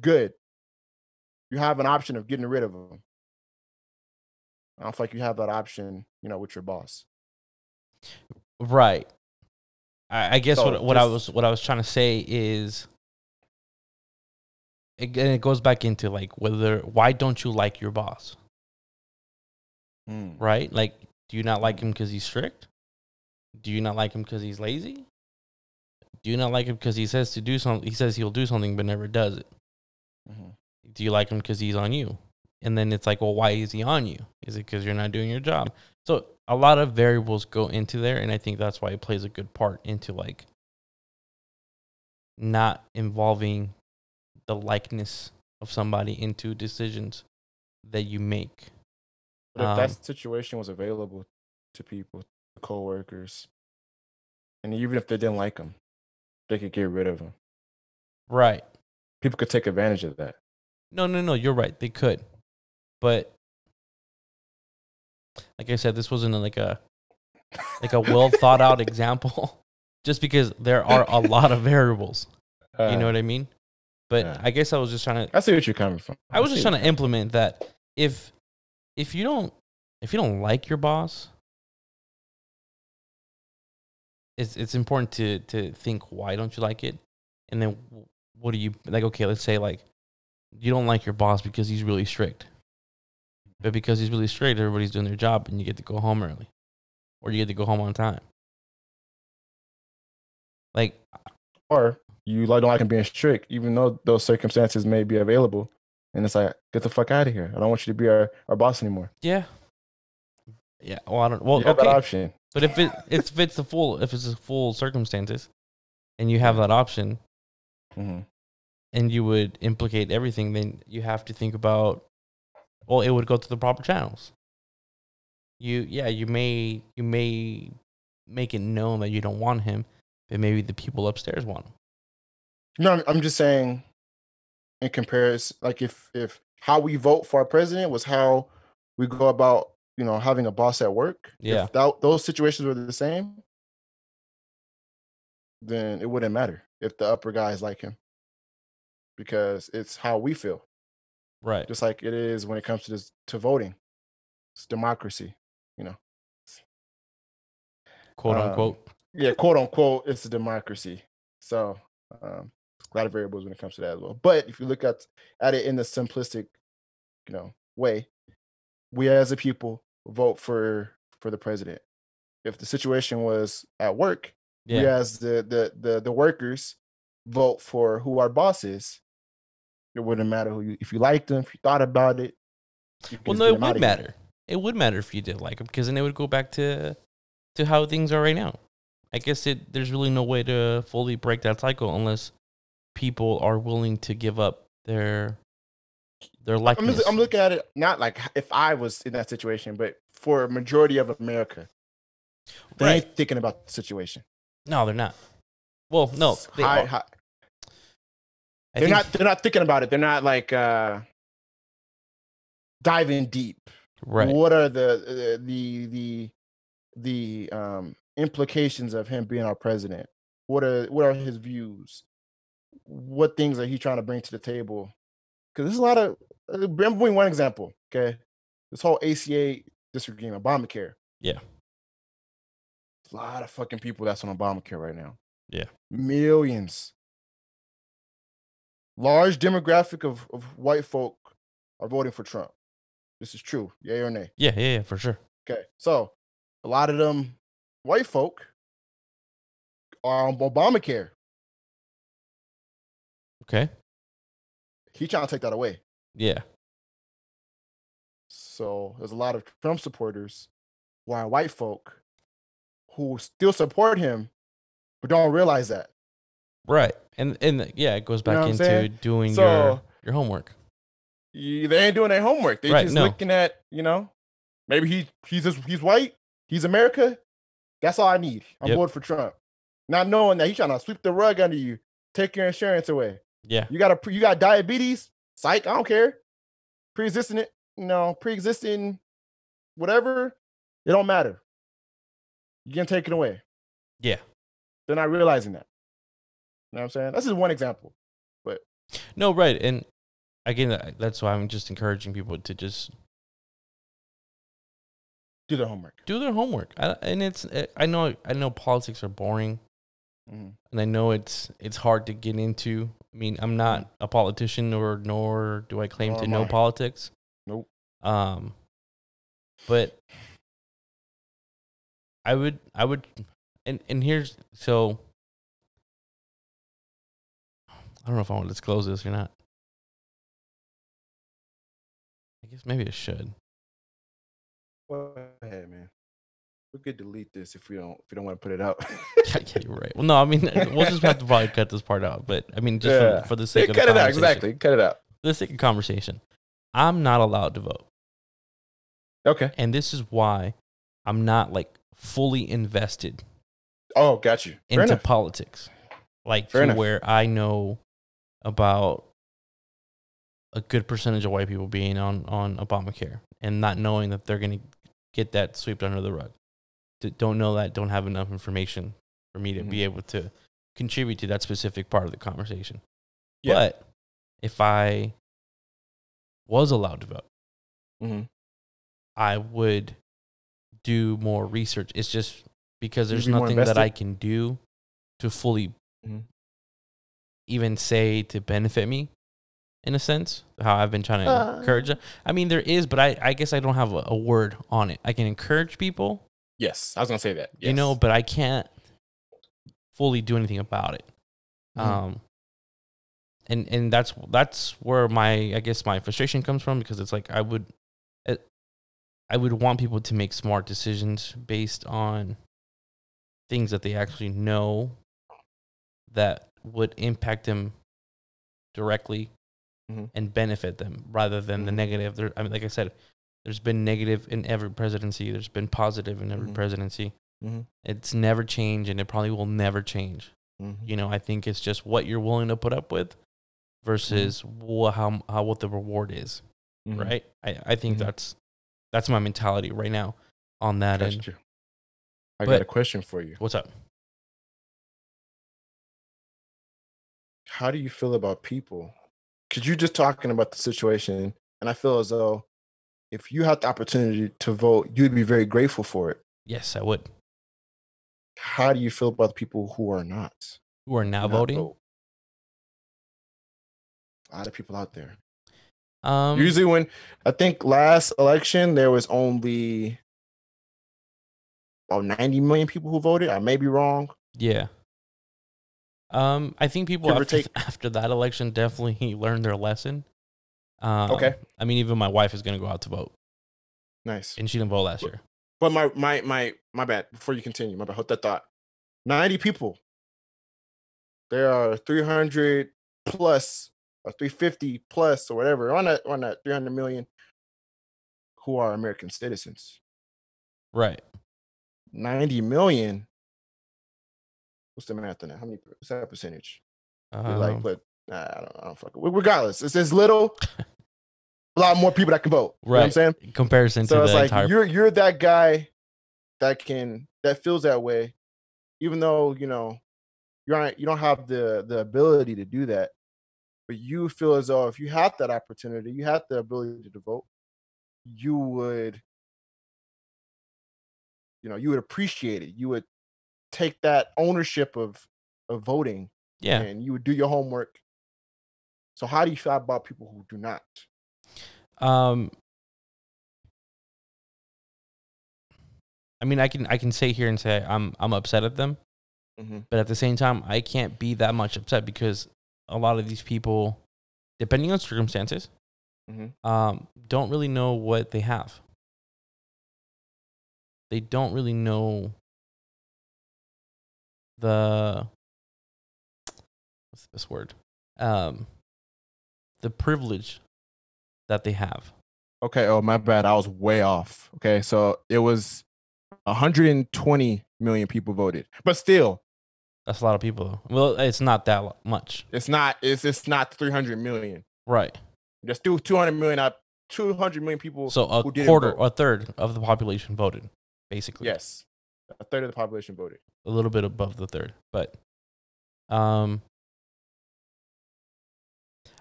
good. You have an option of getting rid of them. I don't feel like you have that option, you know, with your boss. Right. I, I guess So what what I was what I was trying to say is, again, it goes back into like whether why don't you like your boss, hmm. right? Like, do you not like hmm. him because he's strict? Do you not like him because he's lazy? Do you not like him because he says to do something? He says he'll do something but never does it. Mhm. Do you like him because he's on you? And then it's like, well, why is he on you? Is it because you're not doing your job? So a lot of variables go into there, and I think that's why it plays a good part into like not involving the likeness of somebody into decisions that you make. But if Um, that situation was available to people, to coworkers, and even if they didn't like him, they could get rid of him. Right. People could take advantage of that. No, no, no. You're right. They could, but like I said, this wasn't like a like a well thought out example. Just because there are a lot of variables, you know Uh, what I mean. But yeah. I guess I was just trying to. I see what you're coming from. I was just trying to implement that. If if you don't if you don't like your boss, it's it's important to to think why don't you like it, and then what do you like? Okay, let's say like you don't like your boss because he's really strict, but because he's really strict, everybody's doing their job, and you get to go home early, or you get to go home on time. Like or you like don't like him being strict, even though those circumstances may be available. And it's like, get the fuck out of here. I don't want you to be our, our boss anymore. yeah, yeah. Well, I don't. Well, you have okay. that option. But if it if it's the full if it's the full circumstances, and you have that option, hmm and you would implicate everything, then you have to think about. Well, it would go to the proper channels. You yeah you may you may make it known that you don't want him, but maybe the people upstairs want him. No, I'm, I'm just saying, in comparison, like if if how we vote for our president was how we go about, you know, having a boss at work. Yeah. If that, those situations were the same, then it wouldn't matter. If the upper guys like him because it's how we feel. Right. just like it is when it comes to this to voting. It's democracy you know? Quote um, unquote. yeah quote unquote it's a democracy. So um a lot of variables when it comes to that as well. But if you look at at it in the simplistic you know way we as a people vote for for the president. If the situation was at work Yeah. we as the the the, the workers vote for who our boss is it wouldn't matter who you if you liked them if you thought about it Well, no, it would matter. It would matter if you did like them because then it would go back to to how things are right now. I guess it there's really no way to fully break that cycle unless people are willing to give up their their I'm, likeness. I'm looking at it not like if I was in that situation, but for a majority of America, they Right. ain't thinking about the situation. No, they're not. Well, no, they high- are. high- they're think- not. They're not thinking about it. They're not like uh diving deep. right. What are the uh, the the the um implications of him being our president? What are what are his views? What things are he trying to bring to the table? Because there's a lot of. uh, I'm bringing one example. Okay, this whole ACA disagreement, Obamacare. Yeah. A lot of fucking people that's on Obamacare right now. Yeah. millions. Large demographic of, of white folk are voting for Trump. This is true. Yay or nay? Yeah, yeah, yeah, for sure. Okay. So a lot of them white folk are on Obamacare. Okay. He trying to take that away. Yeah. So there's a lot of Trump supporters who are white folk who still support him, but don't realize that. Right. And and yeah, it goes You know back into doing your So- your homework. You- they ain't doing their homework. They Right, just no. looking at, you know, maybe he he's just, he's white, he's America. That's all I need. I'm Yep. voting for Trump. Not knowing that he's trying to sweep the rug under you, take your insurance away. Yeah. You got a you got diabetes, psych, I don't care. Pre-existing it, you know, pre-existing whatever, it don't matter. You can take it away. Yeah. They're not realizing that. You know what I'm saying? That's just one example. But No, right. And again, that's why I'm just encouraging people to just Do their homework. do their homework. I, and it's eh, I know I know politics are boring, Mhm. and I know it's it's hard to get into. I mean, I'm not a politician, nor nor do I claim Nor to know I. politics. Nope. Um, but I would I would, and and here's so. I don't know if I want to disclose this or not. I guess maybe it should. Go ahead, man. We could delete this if we don't if we don't want to put it out. yeah, yeah, you're right. Well, no, I mean, we'll just have to probably cut this part out. But I mean, just Yeah. for, for the sake of cut it out. Exactly. Cut it out. For the sake of conversation, I'm not allowed to vote, Okay. and this is why I'm not like fully invested Oh, got you. Fair into enough. politics, like Fair to enough. where I know about a good percentage of white people being on on Obamacare and not knowing that they're going to get that swept under the rug. Don't know that. Don't have enough information for me to Mhm. be able to contribute to that specific part of the conversation. Yeah. But if I was allowed to vote, Mhm. I would do more research. It's just because there's be nothing that? I can do to fully Mhm. even say to benefit me in a sense how i've been trying to Uh. encourage it. i mean there is but i, I guess i don't have a, a word on it i can encourage people Yes, I was gonna say that. you know but i can't fully do anything about it Mhm. um and and that's that's where my i guess my frustration comes from because it's like i would it, i would want people to make smart decisions based on things that they actually know that would impact them directly Mhm. and benefit them rather than the Mhm. negative there i mean like i said there's been negative in every presidency there's been positive in every Mhm. presidency Mhm. it's never changed and it probably will never change Mhm. you know i think it's just what you're willing to put up with versus wha- how, how what the reward is right i, I think that's that's my mentality right now on that end. I But- got a question for you. what's up how do you feel about people? Because you're just talking about the situation, and I feel as though if you had the opportunity to vote, you'd be very grateful for it. Yes, I would. How do you feel about the people who are not? Who are now not voting? vote? A lot of people out there. Um, Usually, when I think last election, there was only about 90 million people who voted. I may be wrong. yeah. Um, I think people after, take. after that election definitely learned their lesson. Um, Okay. I mean, even my wife is going to go out to vote, Nice. and she didn't vote last year. But my my my my bad. Before you continue, my bad. Hold that thought. 90 people. There are 300 plus or 350 plus or whatever on that on that 300 million who are American citizens. Right. 90 million. What's the math on that? How many? What's that percentage? You're like, Um, but nah, I don't, I don't fuck. it. Regardless, it's as little. a lot more people that can vote. You know what I'm saying? in comparison So to it's the like entire. you're you're that guy that can that feels that way, even though you know you're not, you don't have the the ability to do that, but you feel as though if you had that opportunity, you had the ability to vote, you would, you know, you would appreciate it. You would take that ownership of of voting, yeah. and you would do your homework. So how do you feel about people who do not? Um, I mean, I can I can say here and say I'm I'm upset at them, Mm-hmm. but at the same time, I can't be that much upset because a lot of these people, depending on circumstances, Mhm. um, don't really know what they have. They don't really know the what's this word, um, the privilege that they have. Okay. Oh, my bad. I was way off. Okay. So it was 120 million people voted, but still, That's a lot of people. Well, it's not that much, it's not. It's it's not 300 million. right? There's still 200 million. Out 200 million people. So a quarter, a third of the population voted, basically. Yes, a third of the population voted. a little bit above the third, but um,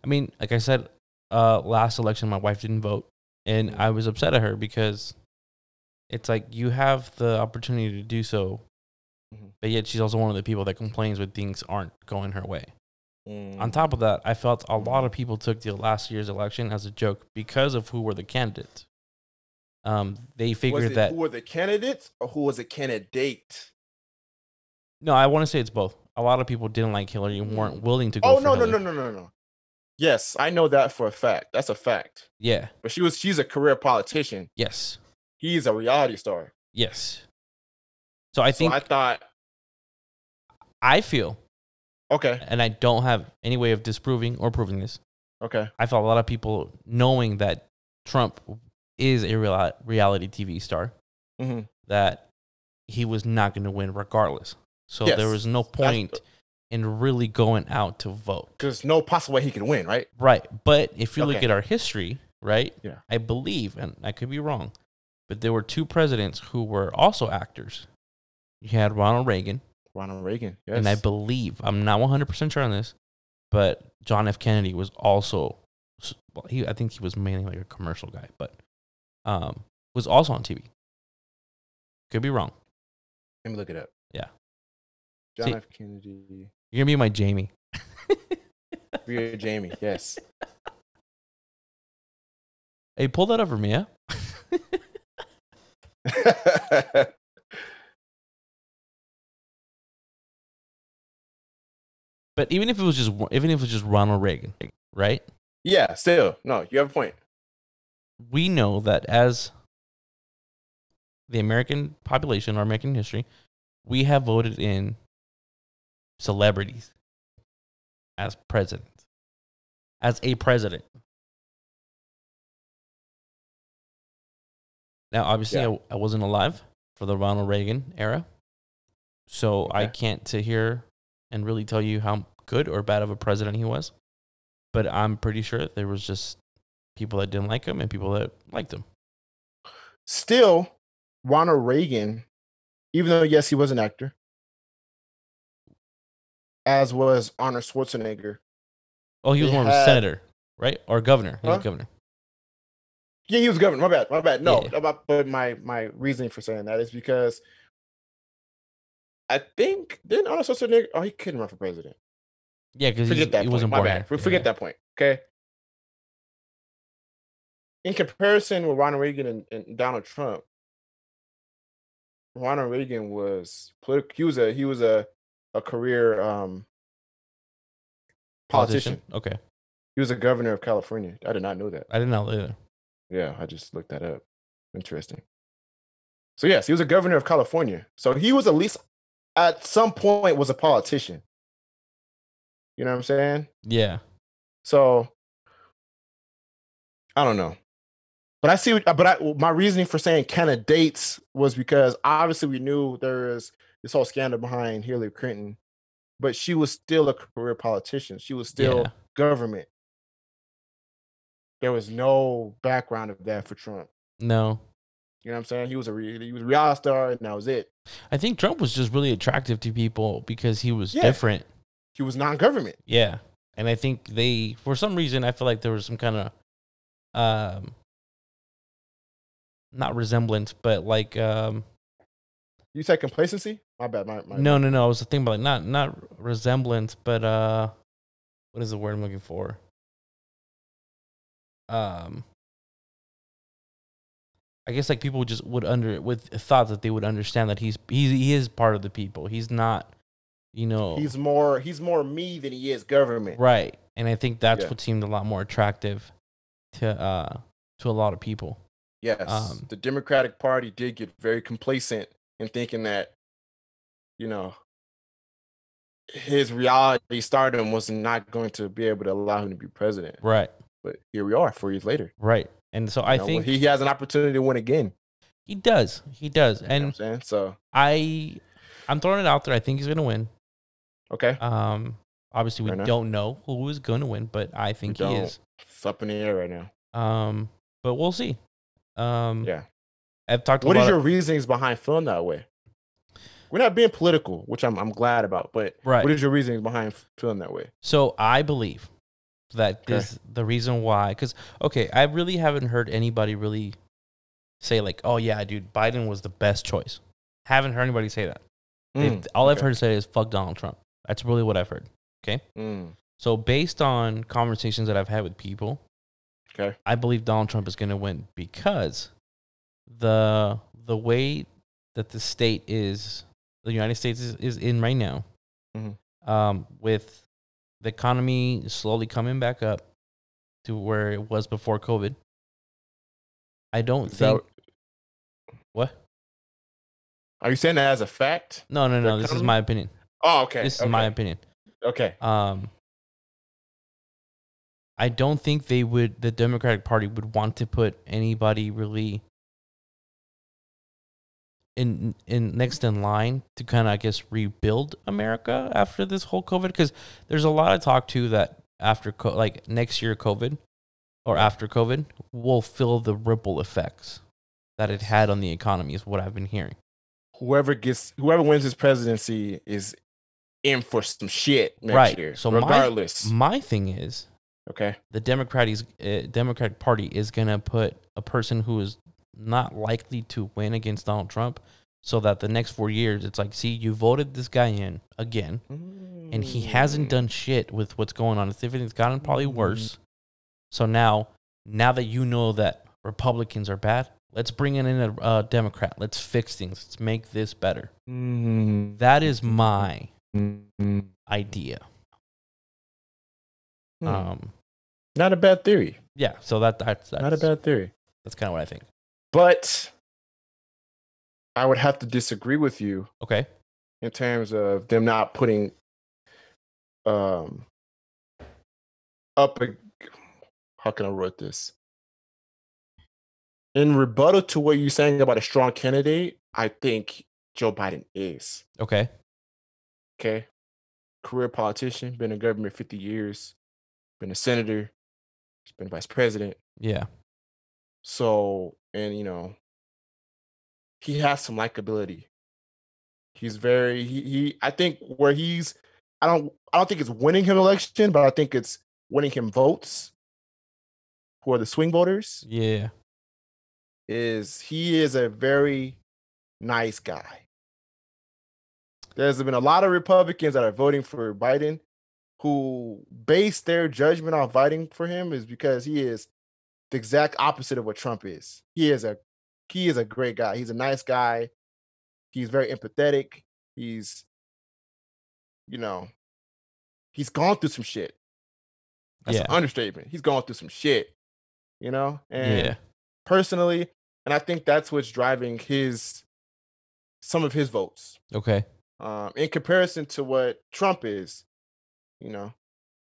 I mean, like I said, uh, last election my wife didn't vote, and Mhm. I was upset at her because it's like you have the opportunity to do so, Mhm. but yet she's also one of the people that complains when things aren't going her way. On Mm. top of that, I felt a lot of people took the last year's election as a joke because of who were the candidates. Um, they figured that who were the candidates or who was a candidate? no, I want to say it's both. A lot of people didn't like Hillary and weren't willing to go. Oh no no no no no no. Yes, I know that for a fact. That's a fact. Yeah. But she was she's a career politician. Yes. He's a reality star. Yes. So I think so I thought, I feel, okay, and I don't have any way of disproving or proving this. okay, I felt a lot of people knowing that Trump is a real, reality TV star, hmm that he was not going to win regardless. So Yes. there was no point in really going out to vote. because no possible way he can win, right? Right. But if you look at our history, right? Yeah. I believe, and I could be wrong, but there were two presidents who were also actors. You had Ronald Reagan, Ronald Reagan, yes. and I believe I'm not 100 percent sure on this, but John F. Kennedy was also. Well, he, I think he was mainly like a commercial guy, but um, was also on TV. Could be wrong. Let me look it up. Yeah. John See- F. Kennedy. You're gonna be my Jamie. Rear Jamie, yes. Hey, pull that up for me, yeah. But even if it was just even if it was just Ronald Reagan, right? yeah, still. No, you have a point. we know that as the American population or American history, we have voted in celebrities as president, as a president. Now, obviously, Yeah. I, I wasn't alive for the Ronald Reagan era, so I can't to here and really tell you how good or bad of a president he was. But I'm pretty sure there was just people that didn't like him and people that liked him. Still, Ronald Reagan, even though yes, he was an actor, as was Arnold Schwarzenegger. Oh, he was more of a senator, right? Or governor. He was governor. Yeah, he was governor. My bad. My bad. No, Yeah. but my my reasoning for saying that is because I think didn't Arnold Schwarzenegger. Oh, he couldn't run for president. Yeah, because Forget that he point. wasn't My bad. here. Forget that point. Okay. In comparison with Ronald Reagan and, and Donald Trump, Ronald Reagan was political. He was a he was a a career um politician. Okay, He was a governor of California. I did not know that. I didn't know either. Yeah, I just looked that up. Interesting. So yes, he was a governor of California. So he was at least at some point was a politician. You know what I'm saying? Yeah, So I don't know. But I see but I my reasoning for saying candidates was because obviously we knew there was this whole scandal behind Hillary Clinton, but she was still a career politician. She was still Yeah. government. There was no background of that for Trump. no. You know what I'm saying? He was a re- he was a reality star, and that was it. I think Trump was just really attractive to people because he was Yeah. different. He was non-government. Yeah. And I think they, for some reason, I feel like there was some kind of, um, not resemblance, but like, um, You said complacency? My bad. My, my no, no, no. I was thinking about like not not resemblance, but uh, what is the word I'm looking for? Um, I guess like people just would under with thought that they would understand that he's he's he is part of the people. He's not, you know, He's more he's more me than he is government. right. And I think that's Yeah. what seemed a lot more attractive to uh to a lot of people. Yes. Um, the Democratic Party did get very complacent in thinking that, you know, his reality stardom was not going to be able to allow him to be president. Right. But here we are, four years later. Right. And so I You know, think he, he has an opportunity to win again. he does. He does. You what I'm And saying? So I I'm throwing it out there. I think he's gonna win. okay. Um obviously we enough. don't know who is gonna win, but I think he don't. is. It's up in the air right now. Um but we'll see. Um Yeah. I've talked What a your of- reasonings behind feeling that way? We're not being political, which I'm I'm glad about, but Right. what is your reasonings behind feeling that way? So I believe that Okay. this the reason why because okay, I really haven't heard anybody really say like, oh yeah, dude, Biden was the best choice. Haven't heard anybody say that. Mm, all I've heard say is fuck Donald Trump. That's really what I've heard. Mm, So based on conversations that I've had with people, okay. I believe Donald Trump is going to win because the the way that the state is, the United States is, is in right now, Mhm. um, with the economy slowly coming back up to where it was before COVID. I don't Is that think what? Are you saying that as a fact? No, no, no. This is my opinion. Oh, okay. This is okay. my opinion. Okay. Um, I don't think they would. The Democratic Party would want to put anybody really in in next in line to kind of I guess rebuild America after this whole COVID because there's a lot of talk too that after co- like next year COVID or after COVID will feel the ripple effects that it had on the economy is what I've been hearing. Whoever gets whoever wins this presidency is in for some shit next Right. year. So my- regardless. My thing is okay. the Democratic uh, Democratic Party is gonna put a person who is not likely to win against Donald Trump, so that the next four years it's like, see, you voted this guy in again, and he hasn't done shit with what's going on. It's everything's gotten probably worse. So now, now that you know that Republicans are bad, let's bring in a uh, Democrat. Let's fix things. Let's make this better. Mm. That is my Mm. idea. Hmm. Um, Not a bad theory. yeah. So that that's that's, Not a bad theory. that's kind of what I think. But I would have to disagree with you Okay. in terms of them not putting um up a how can I write this? In rebuttal to what you're saying about a strong candidate, I think Joe Biden is. Okay. Okay. Career politician, been in government 50 years, been a senator, he's been vice president. Yeah. So, and you know, he has some likability. He's very he, he I think where he's I don't I don't think it's winning him election, but I think it's winning him votes. Who are the swing voters? Yeah. Is he is a very nice guy. There's been a lot of Republicans that are voting for Biden who base their judgment on voting for him is because he is the exact opposite of what Trump is. He is a he is a great guy. He's a nice guy. He's very empathetic. He's you know, he's gone through some shit. That's Yeah. an understatement. He's gone through some shit. You know? And yeah. personally, and I think that's what's driving his some of his votes. Okay. Um, in comparison to what Trump is, you know,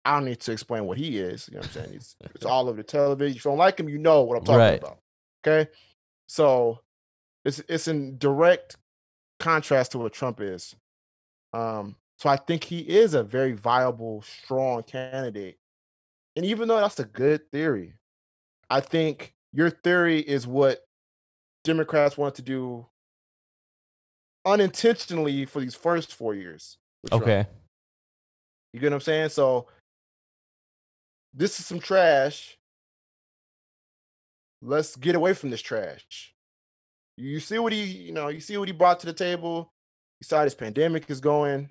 I don't need to explain what he is. You know what I'm saying? It's, it's all over the television. If you don't like him, you know what I'm talking Right. about. Okay. So it's it's in direct contrast to what Trump is. Um, so I think he is a very viable, strong candidate. And even though that's a good theory, I think your theory is what Democrats want to do unintentionally for these first four years. with Trump. Okay. You get what I'm saying? So this is some trash. Let's get away from this trash. You see what he, you know, you see what he brought to the table. You saw how this pandemic is going.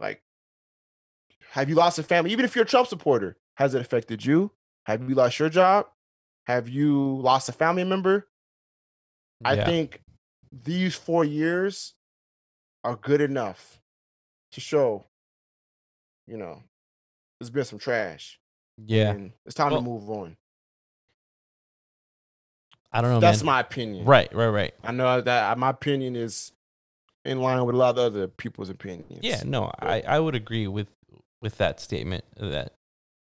Like, have you lost a family? Even if you're a Trump supporter, has it affected you? Have you lost your job? Have you lost a family member? I think these four years are good enough to show, you know, there's been some trash. Yeah. And it's time Well, to move on. I don't know, That's man. my opinion. Right. Right. Right. I know that uh, my opinion is in line with a lot of other people's opinions. Yeah. No, I I would agree with with that statement. That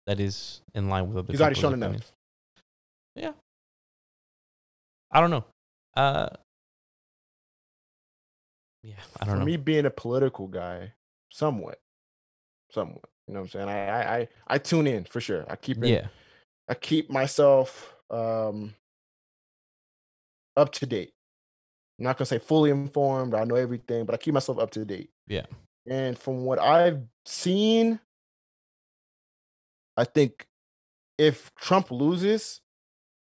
that is in line with other. He's already shown enough. opinions. Yeah. I don't know. Uh. Yeah. I don't For know. me being a political guy, somewhat. Somewhat. You know what I'm saying? I I I, I tune in for sure. I keep in, yeah. I keep myself um up to date. I'm not gonna say fully informed. I know everything, but I keep myself up to date. Yeah. And from what I've seen, I think if Trump loses,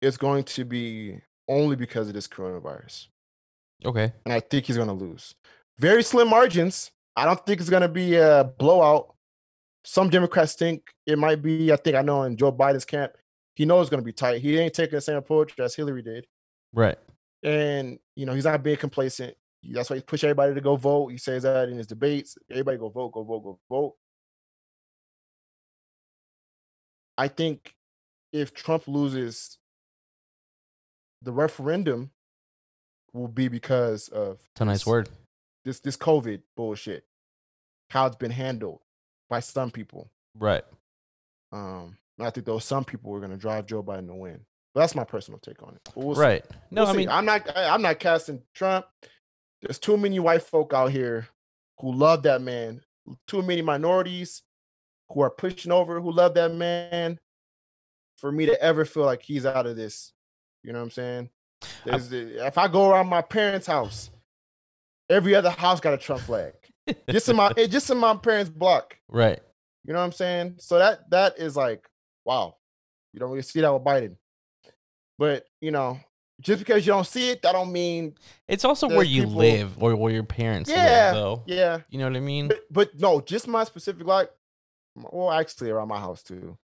it's going to be only because of this coronavirus. Okay. And I think he's gonna lose. Very slim margins. I don't think it's gonna be a blowout. Some Democrats think it might be. I think I know in Joe Biden's camp, he knows it's gonna be tight. He ain't taking the same approach as Hillary did. Right. And you know, he's not being complacent. That's why he push everybody to go vote. He says that in his debates. Everybody go vote, go vote, go vote. I think if Trump loses, the referendum will be because of a nice word. This this COVID bullshit, how it's been handled by some people. Right. Um, I think those some people were going to drive Joe Biden to win. But that's my personal take on it. We'll see. Right. No, We'll I see. mean, I'm not. I- I'm not casting Trump. There's too many white folk out here who love that man. Too many minorities who are pushing over who love that man. For me to ever feel like he's out of this, you know what I'm saying? There's the- if I go around my parents' house, every other house got a Trump flag. Just in my just in my parents' block. right. You know what I'm saying? So that that is like, wow. You don't really see that with Biden. But you know, just because you don't see it, that don't mean It's also where you people- live or where your parents yeah, live, though. yeah. You know what I mean? But, but no, just my specific like, well, actually around my house too.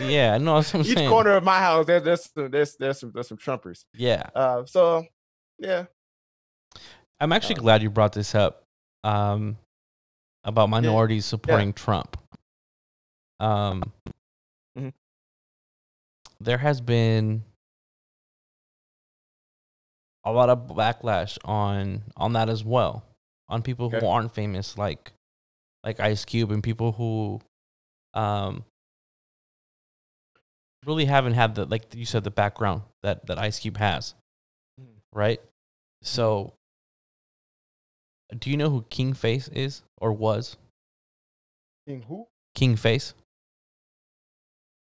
yeah. No, that's what I'm Each saying. corner of my house, there's there's some, there's there's some there's some Trumpers. Yeah. Uh, so yeah, I'm actually Um, glad you brought this up um, about minorities supporting Trump. Um, Mhm. There has been a lot of backlash on on that as well, on people who aren't famous, like like Ice Cube, and people who um, really haven't had the like you said the background that that Ice Cube has, Mhm. right? So, do you know who King Face is or was King who? King Face?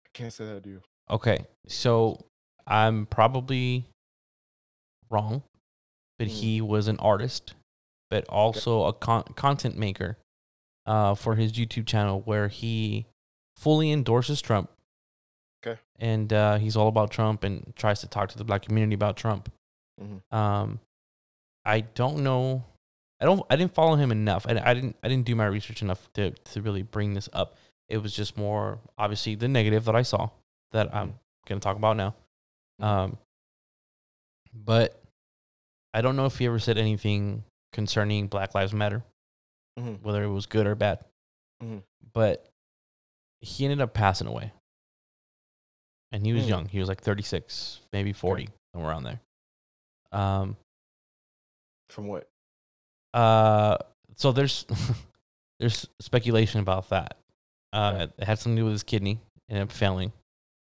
I can't say that to you. Okay, so I'm probably wrong, but Mm. he was an artist, but also a con- content maker uh, for his YouTube channel where he fully endorses Trump. Okay. And uh, he's all about Trump and tries to talk to the black community about Trump. Mhm. Um, I don't know. I don't. I didn't follow him enough. I, I didn't. I didn't do my research enough to to really bring this up. It was just more obviously the negative that I saw that I'm going to talk about now. Um, but I don't know if he ever said anything concerning Black Lives Matter, Mhm. whether it was good or bad. Mhm. But he ended up passing away, and he was Mm. young. He was like 36, maybe 40, somewhere around there. Um. From what? Uh. So there's there's speculation about that. Uh, it had something to do with his kidney, and up failing.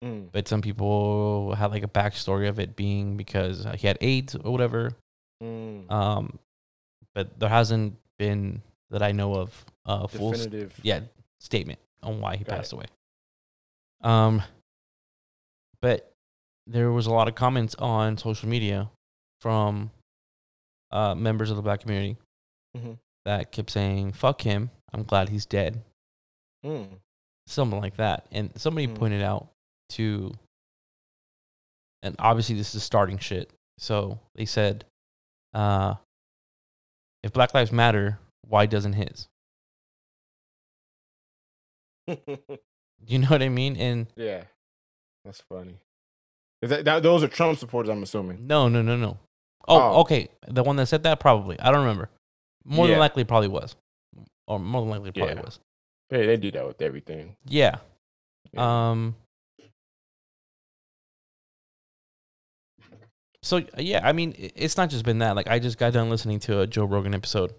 Mm. But some people had like a backstory of it being because he had AIDS or whatever. Mm. Um, but there hasn't been that I know of a full s- Definitive. yeah statement on why he Got passed away. Um, but there was a lot of comments on social media from uh, members of the black community Mhm. that kept saying "fuck him." I'm glad he's dead, Mm. something like that. And somebody Mm. pointed out to, and obviously this is starting shit. So they said, uh, if Black Lives Matter, why doesn't his? You know what I mean? And yeah, that's funny. Is that, that those are Trump supporters? I'm assuming. no, no, no, no. Oh, Oh. okay. The one that said that probably. I don't remember. More Yeah. than likely, probably was, or more than likely, probably Yeah. was. They they do that with everything. Yeah. Yeah. Um. So yeah, I mean, it's not just been that. Like, I just got done listening to a Joe Rogan episode,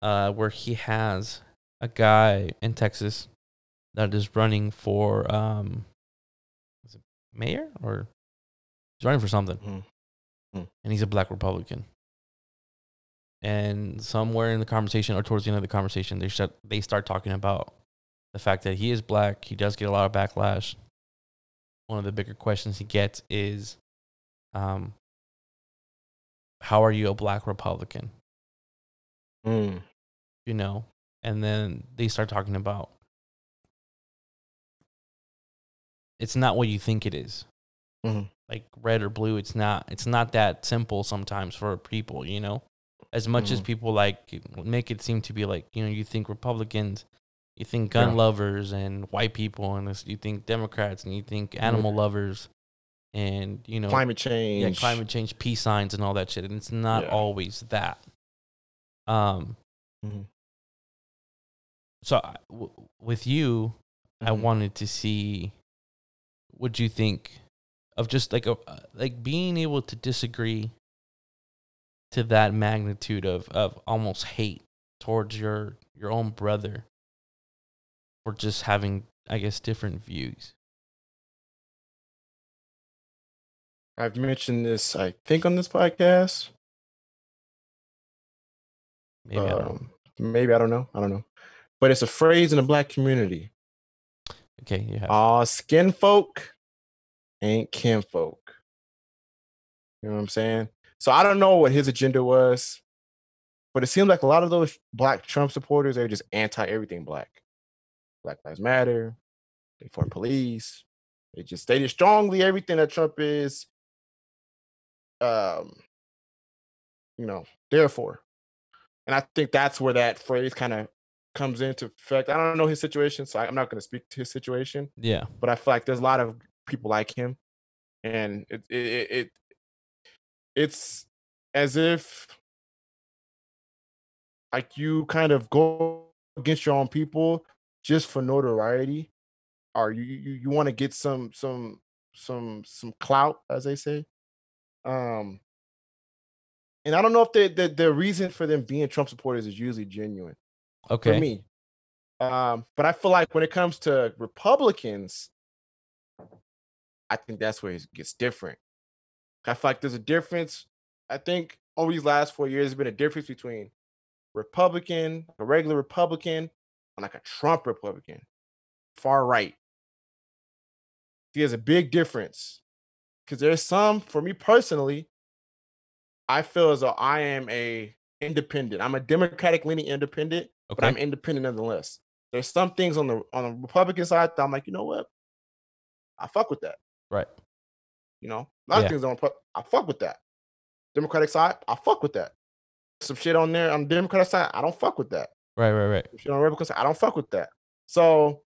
uh, where he has a guy in Texas that is running for um, is it mayor or he's running for something, Mhm. Mhm. and he's a black Republican. And somewhere in the conversation, or towards the end of the conversation, they start they start talking about the fact that he is black. He does get a lot of backlash. One of the bigger questions he gets is, um, "How are you a black Republican?" Mm. You know, and then they start talking about it's not what you think it is. Mhm. Like red or blue, it's not. It's not that simple sometimes for people. You know, as much as Mhm. people like make it seem to be like you know you think Republicans, you think gun Yeah. lovers and white people, and this, you think Democrats and you think animal lovers, and you know Climate change. yeah, climate change, peace signs, and all that shit. And it's not Yeah. always that. Um. Mhm. So I- w- with you, I Mhm. wanted to see what you think of just like a like being able to disagree to that magnitude of of almost hate towards your your own brother for just having I guess different views. I've mentioned this, I think, on this podcast. Maybe I don't know. Um, maybe I don't know. I don't know. But it's a phrase in the black community. Okay, you have All skin folk ain't kin folk. You know what I'm saying? So I don't know what his agenda was, but it seems like a lot of those black Trump supporters are just anti everything black. Black Lives Matter, they for police. They just stated strongly everything that Trump is um you know, therefore. And I think that's where that phrase kind of comes into effect. I don't know his situation, so I'm not going to speak to his situation yeah. but I feel like there's a lot of people like him, and it it, it, it it's as if like you kind of go against your own people just for notoriety, or you you, you want to get some some some some clout, as they say. Um, and I don't know if the the, the reason for them being Trump supporters is usually genuine Okay. for me. Um, but I feel like when it comes to Republicans, I think that's where it gets different. I feel like there's a difference. I think over these last four years, there's been a difference between Republican, a regular Republican, and like a Trump Republican, far right. There's a big difference because there's some, for me personally, I feel as though I am a independent. I'm a Democratic leaning independent but I'm independent nonetheless. There's some things on the on the Republican side that I'm like, you know what? I fuck with that. Right. You know, a lot Yeah. of things on Repu- I fuck with that. Democratic side, I fuck with that. Some shit on there on the Democratic side, I don't fuck with that. Right. Right. Right. Some shit on Republican side, I don't fuck with that. So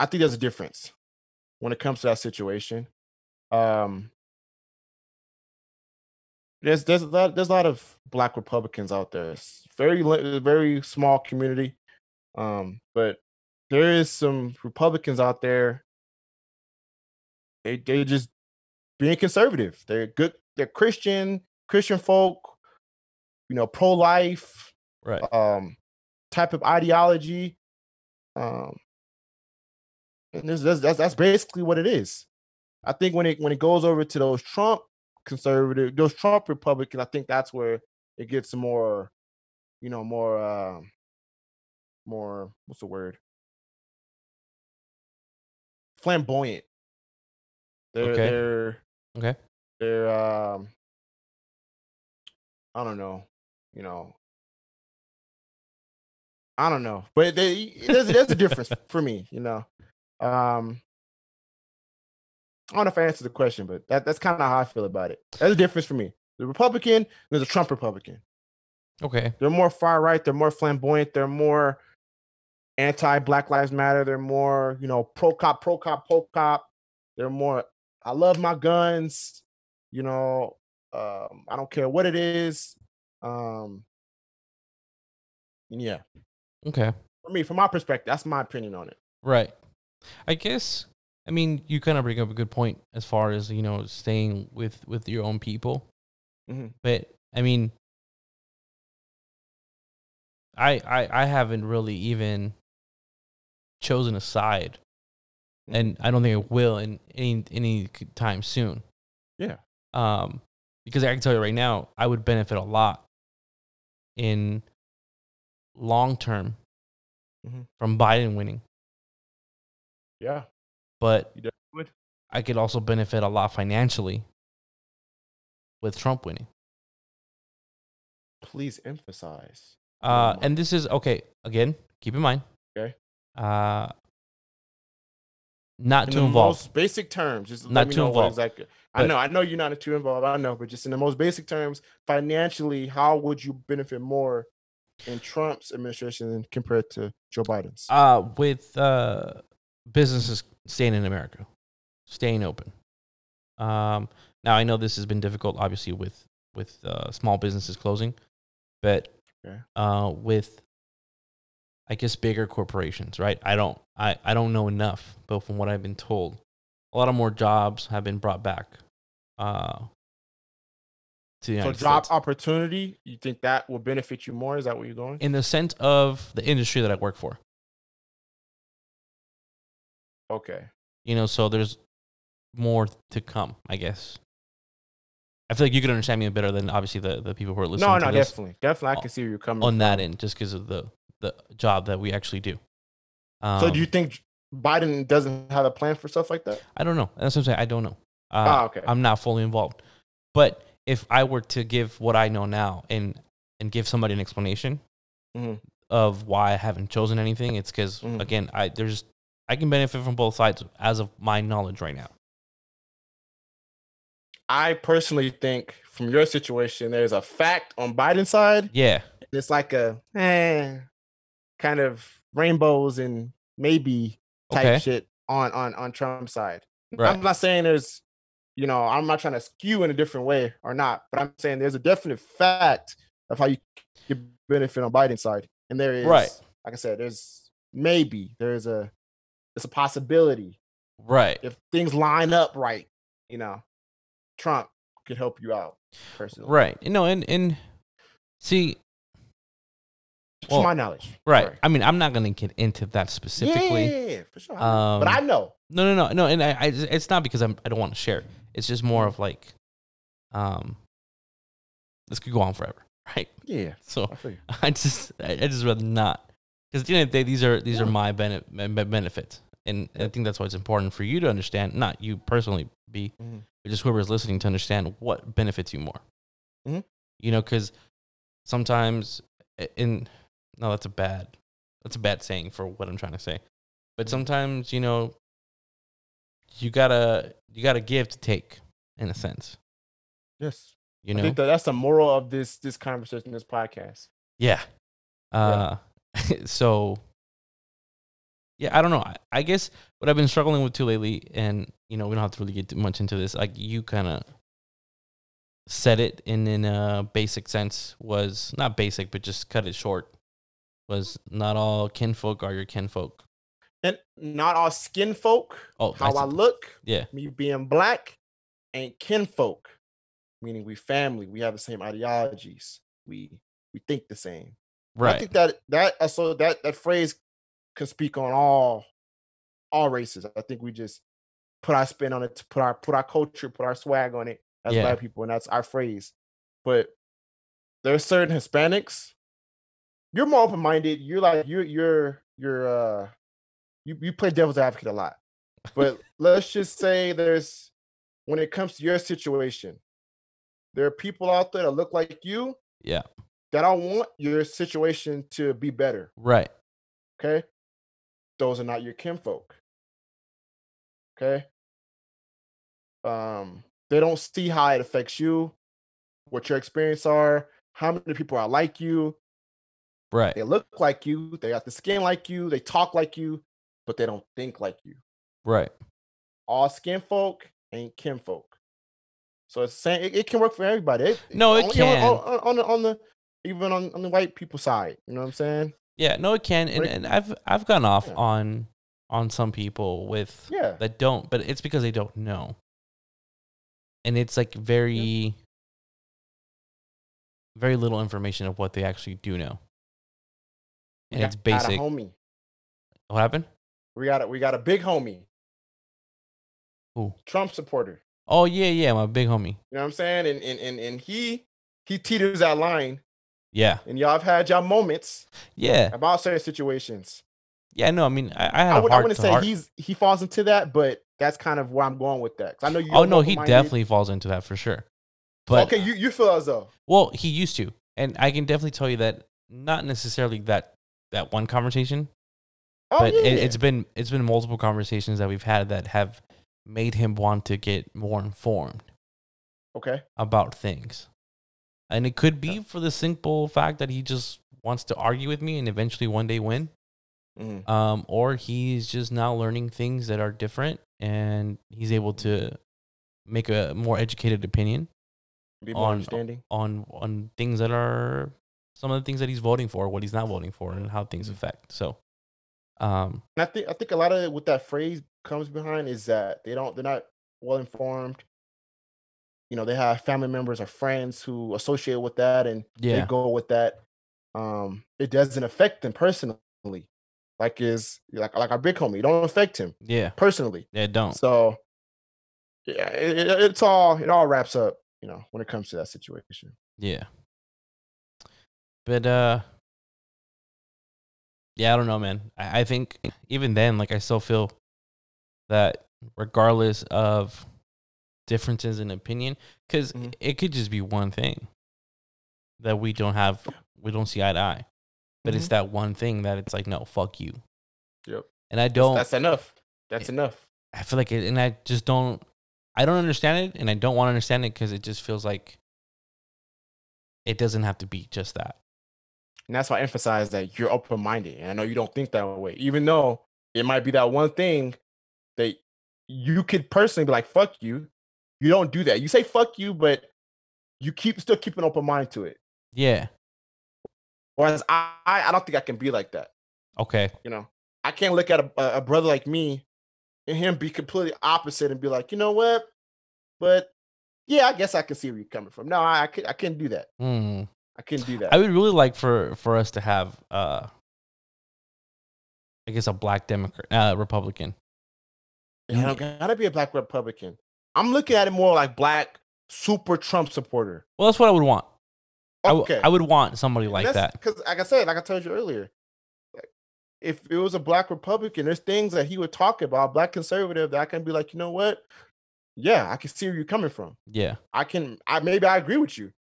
I think there's a difference when it comes to that situation. Um, there's there's a lot there's a lot of black Republicans out there. It's very very small community, um, but there is some Republicans out there. They they just being conservative. They're good. They're Christian Christian folk. You know, pro life Right. um type of ideology. Um, and this, that's, that's that's basically what it is. I think when it when it goes over to those Trump conservative, those Trump Republicans, I think that's where it gets more, you know, more, um more what's the word? Flamboyant. They're Okay. they're Okay. they're um I don't know, you know. I don't know, but they, there's there's a difference for me, you know. Um, I don't know if I answered the question, but that, that's kind of how I feel about it. There's a difference for me. The Republican, there's a Trump Republican. Okay. They're more far right. They're more flamboyant. They're more anti Black Lives Matter. They're more, you know, pro cop, pro cop, pro cop. They're more. I love my guns. You know, um, I don't care what it is. Um, yeah, Okay. for me, from my perspective, that's my opinion on it. Right. I guess. I mean, you kind of bring up a good point as far as you know staying with with your own people. Mhm. But I mean, I I I haven't really even chosen a side, and I don't think it will in any any time soon. Yeah. Um, because I can tell you right now, I would benefit a lot in long term Mhm. from Biden winning, Yeah, but. I could also benefit a lot financially with Trump winning. Please emphasize. Uh, and this is okay. Again, keep in mind. Okay. Uh, not in too the involved. most basic terms, just Not let me too know involved. exactly. I know, I know you're not too involved. I know, but just in the most basic terms, financially, how would you benefit more in Trump's administration compared to Joe Biden's? Uh, with uh, businesses staying in America, staying open. Um, now I know this has been difficult, obviously, with with uh, small businesses closing, but Okay. uh, with I guess bigger corporations, right? I don't I, I don't know enough, but from what I've been told, a lot of more jobs have been brought back. Uh, to the so, United job States. opportunity, you think that will benefit you more? Is that where you're going? in the sense of the industry that I work for. Okay. You know, so there's more to come, I guess. I feel like you could understand me better than obviously the, the people who are listening No, no, definitely, definitely. I can see where you're coming on from. that end, just because of the the job that we actually do. Um, So, do you think Biden doesn't have a plan for stuff like that? I don't know. That's what I'm saying. I don't know. Uh, Ah, okay. I'm not fully involved. But if I were to give what I know now and and give somebody an explanation Mhm. of why I haven't chosen anything, it's because Mhm. again, I there's I can benefit from both sides as of my knowledge right now. I personally think, from your situation, there's a fact on Biden's side. Yeah. it's like a eh, kind of rainbows and maybe type Okay. shit on on on Trump's side. Right. I'm not saying there's, you know, I'm not trying to skew in a different way or not, but I'm saying there's a definite fact of how you get benefit on Biden's side, and there is, Right. Like I said, there's maybe there's a it's a possibility Right. if things line up right, you know, Trump could help you out personally. Right. You know, and and see, Well, my knowledge. right. Sorry. I mean, I'm not going to get into that specifically. Yeah, yeah, yeah, for sure. I know. but Um, I know. No, no, no, no. And I, I it's not because I'm I don't want to share. It's just more of like, um, this could go on forever, right? Yeah. So I. I just I, I just rather not because at the end of the day, these are these are my bene- be- be- benefits, and I think that's why it's important for you to understand, not you personally, be, Mhm. but just whoever's listening to understand what benefits you more. Mhm. You know, because sometimes in no that's a bad that's a bad saying for what i'm trying to say. But Mhm. sometimes you know you gotta you gotta give to take in a sense. Yes. you know? that that's the moral of this this conversation, this podcast. yeah. Uh so yeah i don't know. I, I guess what i've been struggling with too lately and you know we don't have to really get too much into this like you kind of said it in in a basic sense was not basic but just cut it short was not all kinfolk are your kinfolk And not all skin folk, Oh, how that's I look, yeah me being black, ain't kinfolk. Meaning we family, we have the same ideologies, we we think the same. Right. I think that that uh, so that that phrase can speak on all all races. I think we just put our spin on it, to put our put our culture, put our swag on it as Yeah. black people, and that's our phrase. But there's certain Hispanics. You're more open minded. You're like you're you're you're uh you you play devil's advocate a lot. But let's just say there's when it comes to your situation, there are people out there that look like you yeah that I want your situation to be better. right Okay. Those are not your kinfolk. Okay. Um, they don't see how it affects you, what your experience are, how many people are like you. Right They look like you, they got the skin like you, they talk like you, but they don't think like you. right All skin folk ain't kin folk. So it's saying it, it can work for everybody. It- No, it on- can. on, on, on the on the even on, on the white people side. You know what I'm saying? yeah no it can and, and i've i've gone off Yeah. on on some people with Yeah. that don't but it's because they don't know and it's like very very little information of what they actually do know and We it's got- got a basic homie. what happened We got a we got a big homie. Who? Trump supporter. oh yeah yeah my big homie You know what I'm saying? And and and, and he he teeters that line. yeah And y'all have had y'all moments yeah about certain situations. yeah no i mean i, I had I a would I wouldn't to say heart. he's he falls into that, but that's kind of where I'm going with that. 'Cause I know you. oh no he definitely falls into that for sure but okay, you you feel as though. Well, he used to, and I can definitely tell you that not necessarily that that one conversation, Oh but yeah. it, it's been it's been multiple conversations that we've had that have made him want to get more informed okay. about things, and it could be for the simple fact that he just wants to argue with me and eventually one day win, Mhm. um, or he's just now learning things that are different and he's able to make a more educated opinion Be more on- understanding. on on things that are some of the things that he's voting for, what he's not voting for, and how things affect. So, um, And I think I think a lot of what that phrase comes behind is that they don't they're not well informed. You know, they have family members or friends who associate with that and yeah, they go with that. Um, it doesn't affect them personally. Like is like like our big homie, it don't affect him yeah, personally. yeah. Don't. So yeah, it, it- it's all it all wraps up, you know, when it comes to that situation. Yeah. But uh yeah, I don't know, man. I, I think even then, like I still feel that regardless of differences in opinion, because Mhm. it could just be one thing that we don't have we don't see eye to eye. But it's that one thing that it's like, no, fuck you. Yep. And I don't That's enough. That's enough. I feel like it, and I just don't. I don't understand it, and I don't want to understand it because it just feels like it doesn't have to be just that. And that's why I emphasize that you're open minded. And I know you don't think that way, even though it might be that one thing that you could personally be like, fuck you. You don't do that. You say fuck you, but you keep still keep an open mind to it. Yeah. Whereas I, I don't think I can be like that. Okay. You know, I can't look at a, a- brother like me and him be completely opposite and be like, you know what? But yeah, I guess I can see where you're coming from. No, I, I, can, I can't do that. Hmm. I can't do that. I would really like for for us to have, uh, I guess, a black Democrat, uh, Republican. Yeah, I don't gotta be a black Republican. I'm looking at it more like black super Trump supporter. Well, that's what I would want. I w- Okay, I would want somebody like that. Because, like I said, like I told you earlier, like, if it was a black Republican, there's things that he would talk about, black conservative, that I can be like, you know what? Yeah, I can see where you're coming from. Yeah. I can, I maybe I agree with you.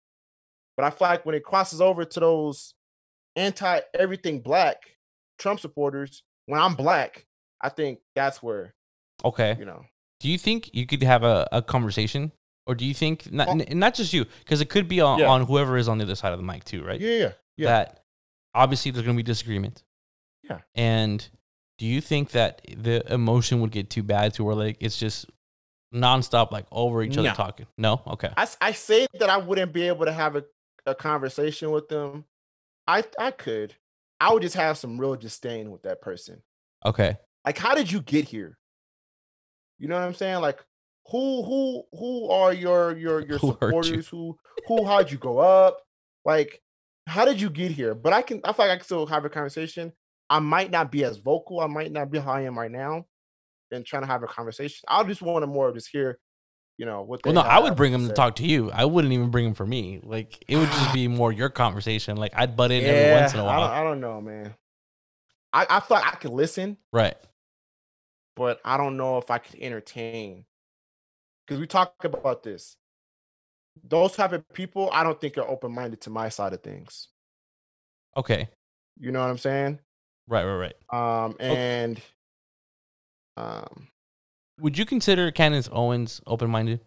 But I feel like when it crosses over to those anti everything black Trump supporters, when I'm black, I think that's where Okay. you know. Do you think you could have a, a conversation, or do you think not n- not just you, because it could be on, Yeah. on whoever is on the other side of the mic too, right? Yeah, yeah, yeah. That obviously there's going to be disagreement. Yeah. And do you think that the emotion would get too bad to where like it's just nonstop, like over each other No. talking? No. Okay. I, I say that I wouldn't be able to have a, a conversation with them. I I could. I would just have some real disdain with that person. Okay. Like, how did you get here? You know what I'm saying? Like, who who who are your your your Who hurt you? supporters? Who who how'd you go up? Like, how did you get here? But I can I feel like I can still have a conversation. I might not be as vocal. I might not be how I am right now, and trying to have a conversation. I just want to more just hear, you know, what. Well, no, I would bring him to talk to you. I wouldn't even bring him for me. Like it would just be more your conversation. Like I'd butt in every once in a while. don't, I don't know, man. I, I like I could listen, Right. but I don't know if I could entertain. Because we talk about this. Those type of people, I don't think are open minded to my side of things. Okay. You know what I'm saying? Right. Right. Right. Um, and um, Would you consider Candace Owens open minded?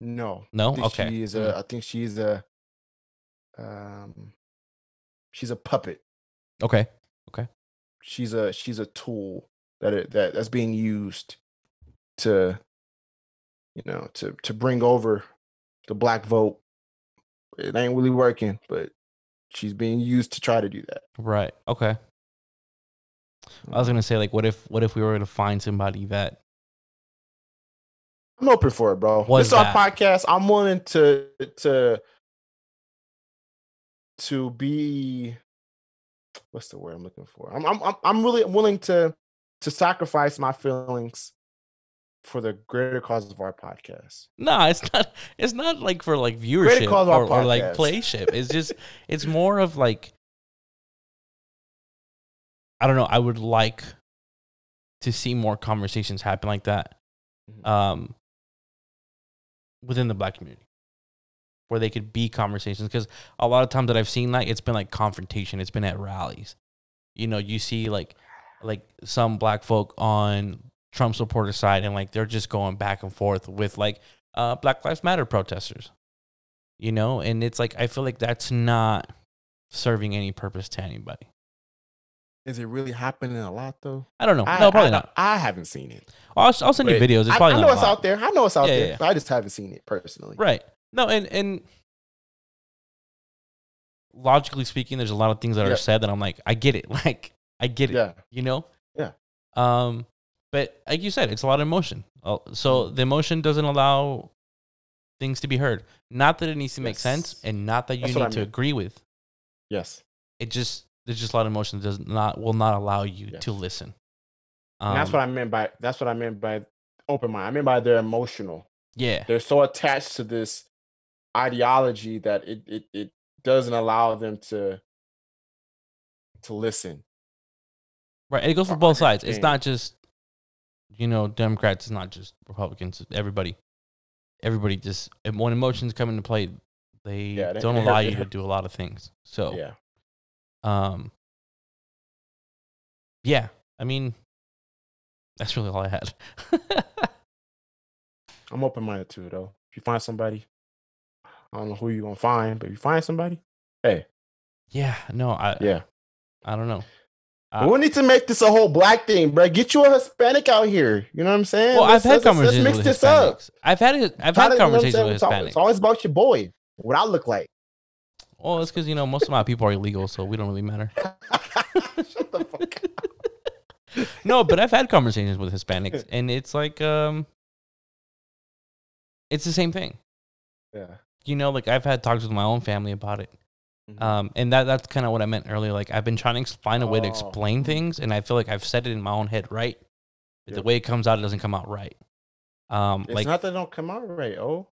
no, No. I Okay. she is Mm. a. I think she's a. Um, she's a puppet. Okay. Okay. she's a she's a tool that it, that that's being used to you know to to bring over the black vote it ain't really working but she's being used to try to do that Right. Okay. I was gonna say like, what if what if we were to find somebody that i'm open for it bro this is our podcast i'm willing to to to be what's the word i'm looking for i'm i'm i'm, I'm really willing to to sacrifice my feelings for the greater cause of our podcast No, it's not. It's not like for like viewership or, or like playship. It's just. It's more of like. I don't know. I would like to see more conversations happen like that, Mhm. um, within the black community, where they could be conversations. Because a lot of times that I've seen like it's been like confrontation. It's been at rallies. You know, you see like like some black folk on Trump supporter side, and like they're just going back and forth with like uh, Black Lives Matter protesters. You know, and it's like I feel like that's not serving any purpose to anybody. Is it really happening a lot though? I don't know. I, no, probably I, not. I haven't seen it. I'll, I'll send you videos. It's I, probably I know it's out there. I know it's out Yeah, there. yeah. but I just haven't seen it personally. Right. No, and and logically speaking, there's a lot of things that Yeah. are said that I'm like, I get it. Like, I get it. Yeah. You know? Yeah. Um, but like you said, it's a lot of emotion. Uh, So Mm. the emotion doesn't allow things to be heard. Not that it needs to make sense, and not that you That's need to mean. agree with. Yes. It just there's just a lot of emotion that does not will not allow you to listen. And that's what Um, I meant by that's what I meant by open mind. I mean by they're emotional. Yeah. They're so attached to this ideology that it it, it doesn't allow them to to listen. Right. It goes for both sides. It's not just, you know, Democrats. It's not just Republicans. Everybody. Everybody just when emotions come into play, they Yeah, don't it allow you it to do a lot of things. So, Yeah. Um, yeah. I mean, that's really all I had. I'm open minded too though. If you find somebody, I don't know who you're gonna find, but if you find somebody, hey, yeah. No, I. yeah. I don't know. But we need to make this a whole black thing, bro. Get you a Hispanic out here. You know what I'm saying? Well, Let's- I've had let's- conversations Let's with mix this up. Hispanics. I've had it. I've had to- you know conversations with Hispanics. It's always about your boy. What I look like. Well, it's because you know most of my people are illegal, so we don't really matter. Shut the fuck up. no, but I've had conversations with Hispanics, and it's like, um, it's the same thing. Yeah. You know, like I've had talks with my own family about it, Mhm. um, and that that's kind of what I meant earlier. Like I've been trying to find a way to Oh. explain things, and I feel like I've said it in my own head right, but the way it comes out, it doesn't come out right. Um, It's like, not that it don't come out right. Oh,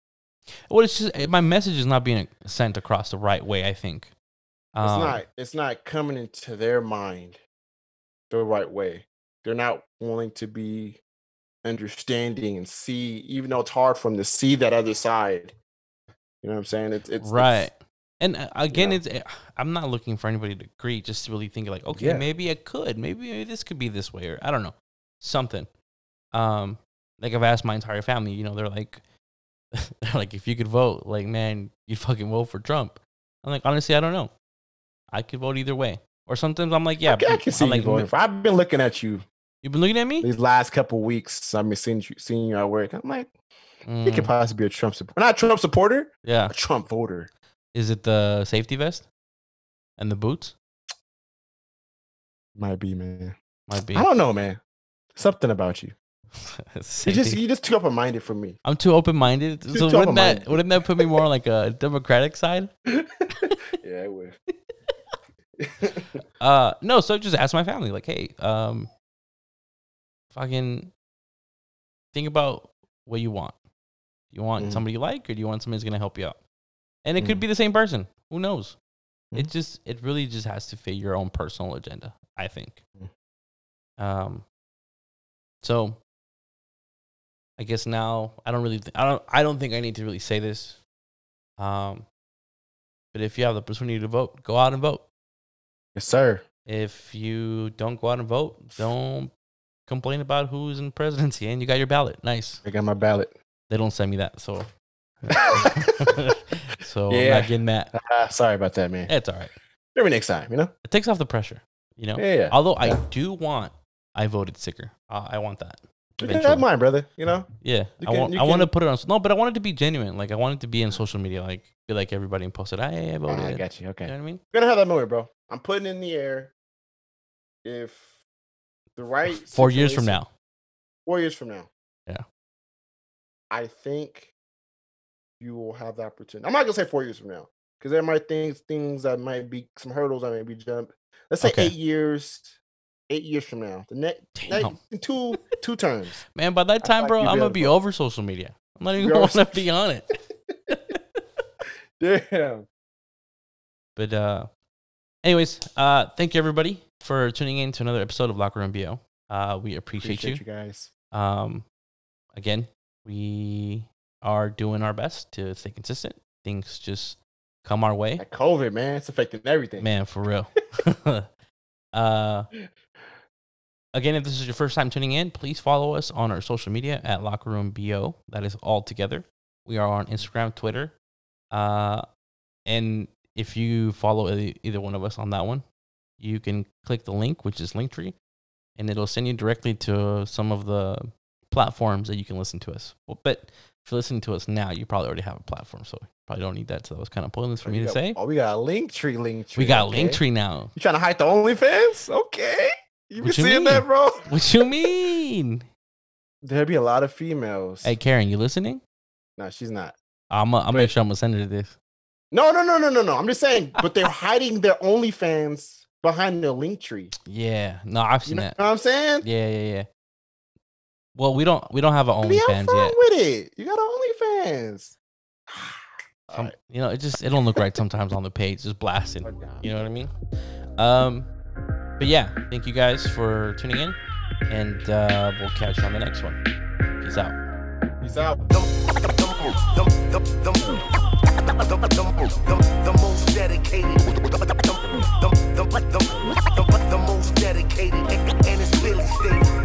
well, it's just my message is not being sent across the right way. I think. it's Um, not. It's not coming into their mind the right way. They're not willing to be understanding and see, even though it's hard for them to see that other side. You know what I'm saying? It's it's right. And uh, again, know. it's I'm not looking for anybody to agree. Just to really think like, okay, Yeah. maybe I could, maybe, maybe this could be this way, or I don't know, something. Um, like I've asked my entire family. You know, they're like, they're like, if you could vote, like, man, you'd fucking vote for Trump. I'm like, honestly, I don't know. I could vote either way. Or sometimes I'm like, yeah, I I I'm can see like, you voting "Man, for. I've been looking at you You've been looking at me. these last couple weeks. I've been seeing you, seeing you at work. I'm like, you could Mm, possibly be a Trump supporter. Not a Trump supporter, yeah. a Trump voter. Is it the safety vest and the boots? Might be, man. Might be. I don't know, man. Something about you. You just thing. you just too open minded for me. I'm too open minded. So wouldn't that open-minded. wouldn't that put me more on like a democratic side? yeah, I would. Uh no, so just ask my family, like, hey, um fucking think about what you want. You want Mhm. somebody you like or do you want somebody who's gonna help you out? And it could Mhm. be the same person. Who knows? It Mhm. just it really just has to fit your own personal agenda, I think. Mm. Um so I guess now I don't really th- I don't I don't think I need to really say this. Um but if you have the opportunity to vote, go out and vote. yes, sir. If you don't go out and vote, don't complain about who's in presidency and you got your ballot. Nice. I got my ballot. They don't send me that, so so I'm Yeah. not getting that. Ah, sorry about that, man. It's all right. Maybe next time, you know? It takes off the pressure, you know. Yeah, yeah. Although I do want, I voted sicker. Uh, I want that. You can eventually. have mine, brother. You know? Yeah, You I can- want. you I want to put it on. No, but I want it to be genuine. Like I want it to be in social media. Like be like everybody and post it. Hey, I voted. Ah, I got you. Okay. You know what I mean? We're gonna have that moment, bro. I'm putting in the air. If the right Four years from now. four years from now, Yeah. I think you will have the opportunity. I'm not gonna say four years from now because there might things things that might be some hurdles I may be jump. Let's say Okay. eight years, eight years from now, the next Damn. two two terms. Man, by that time, like bro, you'd I'm gonna be over social media. I'm not even gonna over want to be on it. Damn. But uh anyways, uh thank you everybody for tuning in to another episode of Locker Room BO. Uh we appreciate, Appreciate you. you guys. Um again, we are doing our best to stay consistent. Things just come our way. That COVID, man, it's affecting everything. Man, for real. uh again, if this is your first time tuning in, please follow us on our social media at Locker Room BO. That is all together. We are on Instagram, Twitter. Uh and if you follow either one of us on that one, you can click the link, which is Linktree, and it'll send you directly to some of the platforms that you can listen to us. Well, but if you're listening to us now, you probably already have a platform, so you probably don't need that. So that was kind of pointless for Oh, me we to got- say. Oh, we got a link tree. We got okay. Linktree now. You trying to hide the OnlyFans? Okay. You been seeing that, bro? What you mean? There'd be a lot of females. Hey, Karen, you listening? No, she's not. I'm gonna make sure I'm gonna send her this. No, no, no, no, no, no. I'm just saying, but they're hiding their OnlyFans behind their link tree. Yeah, no, I've seen You know that. what I'm saying? Yeah, yeah, yeah. Well, we don't we don't have an OnlyFans yet. with it. You got OnlyFans. Some, you know, it just it don't look right sometimes on the page, just blasting. You know what I mean? Um, but yeah, thank you guys for tuning in, and uh, we'll catch you on the next one. Peace out. Peace out. The, most dedicated, the, most dedicated, and, it's State.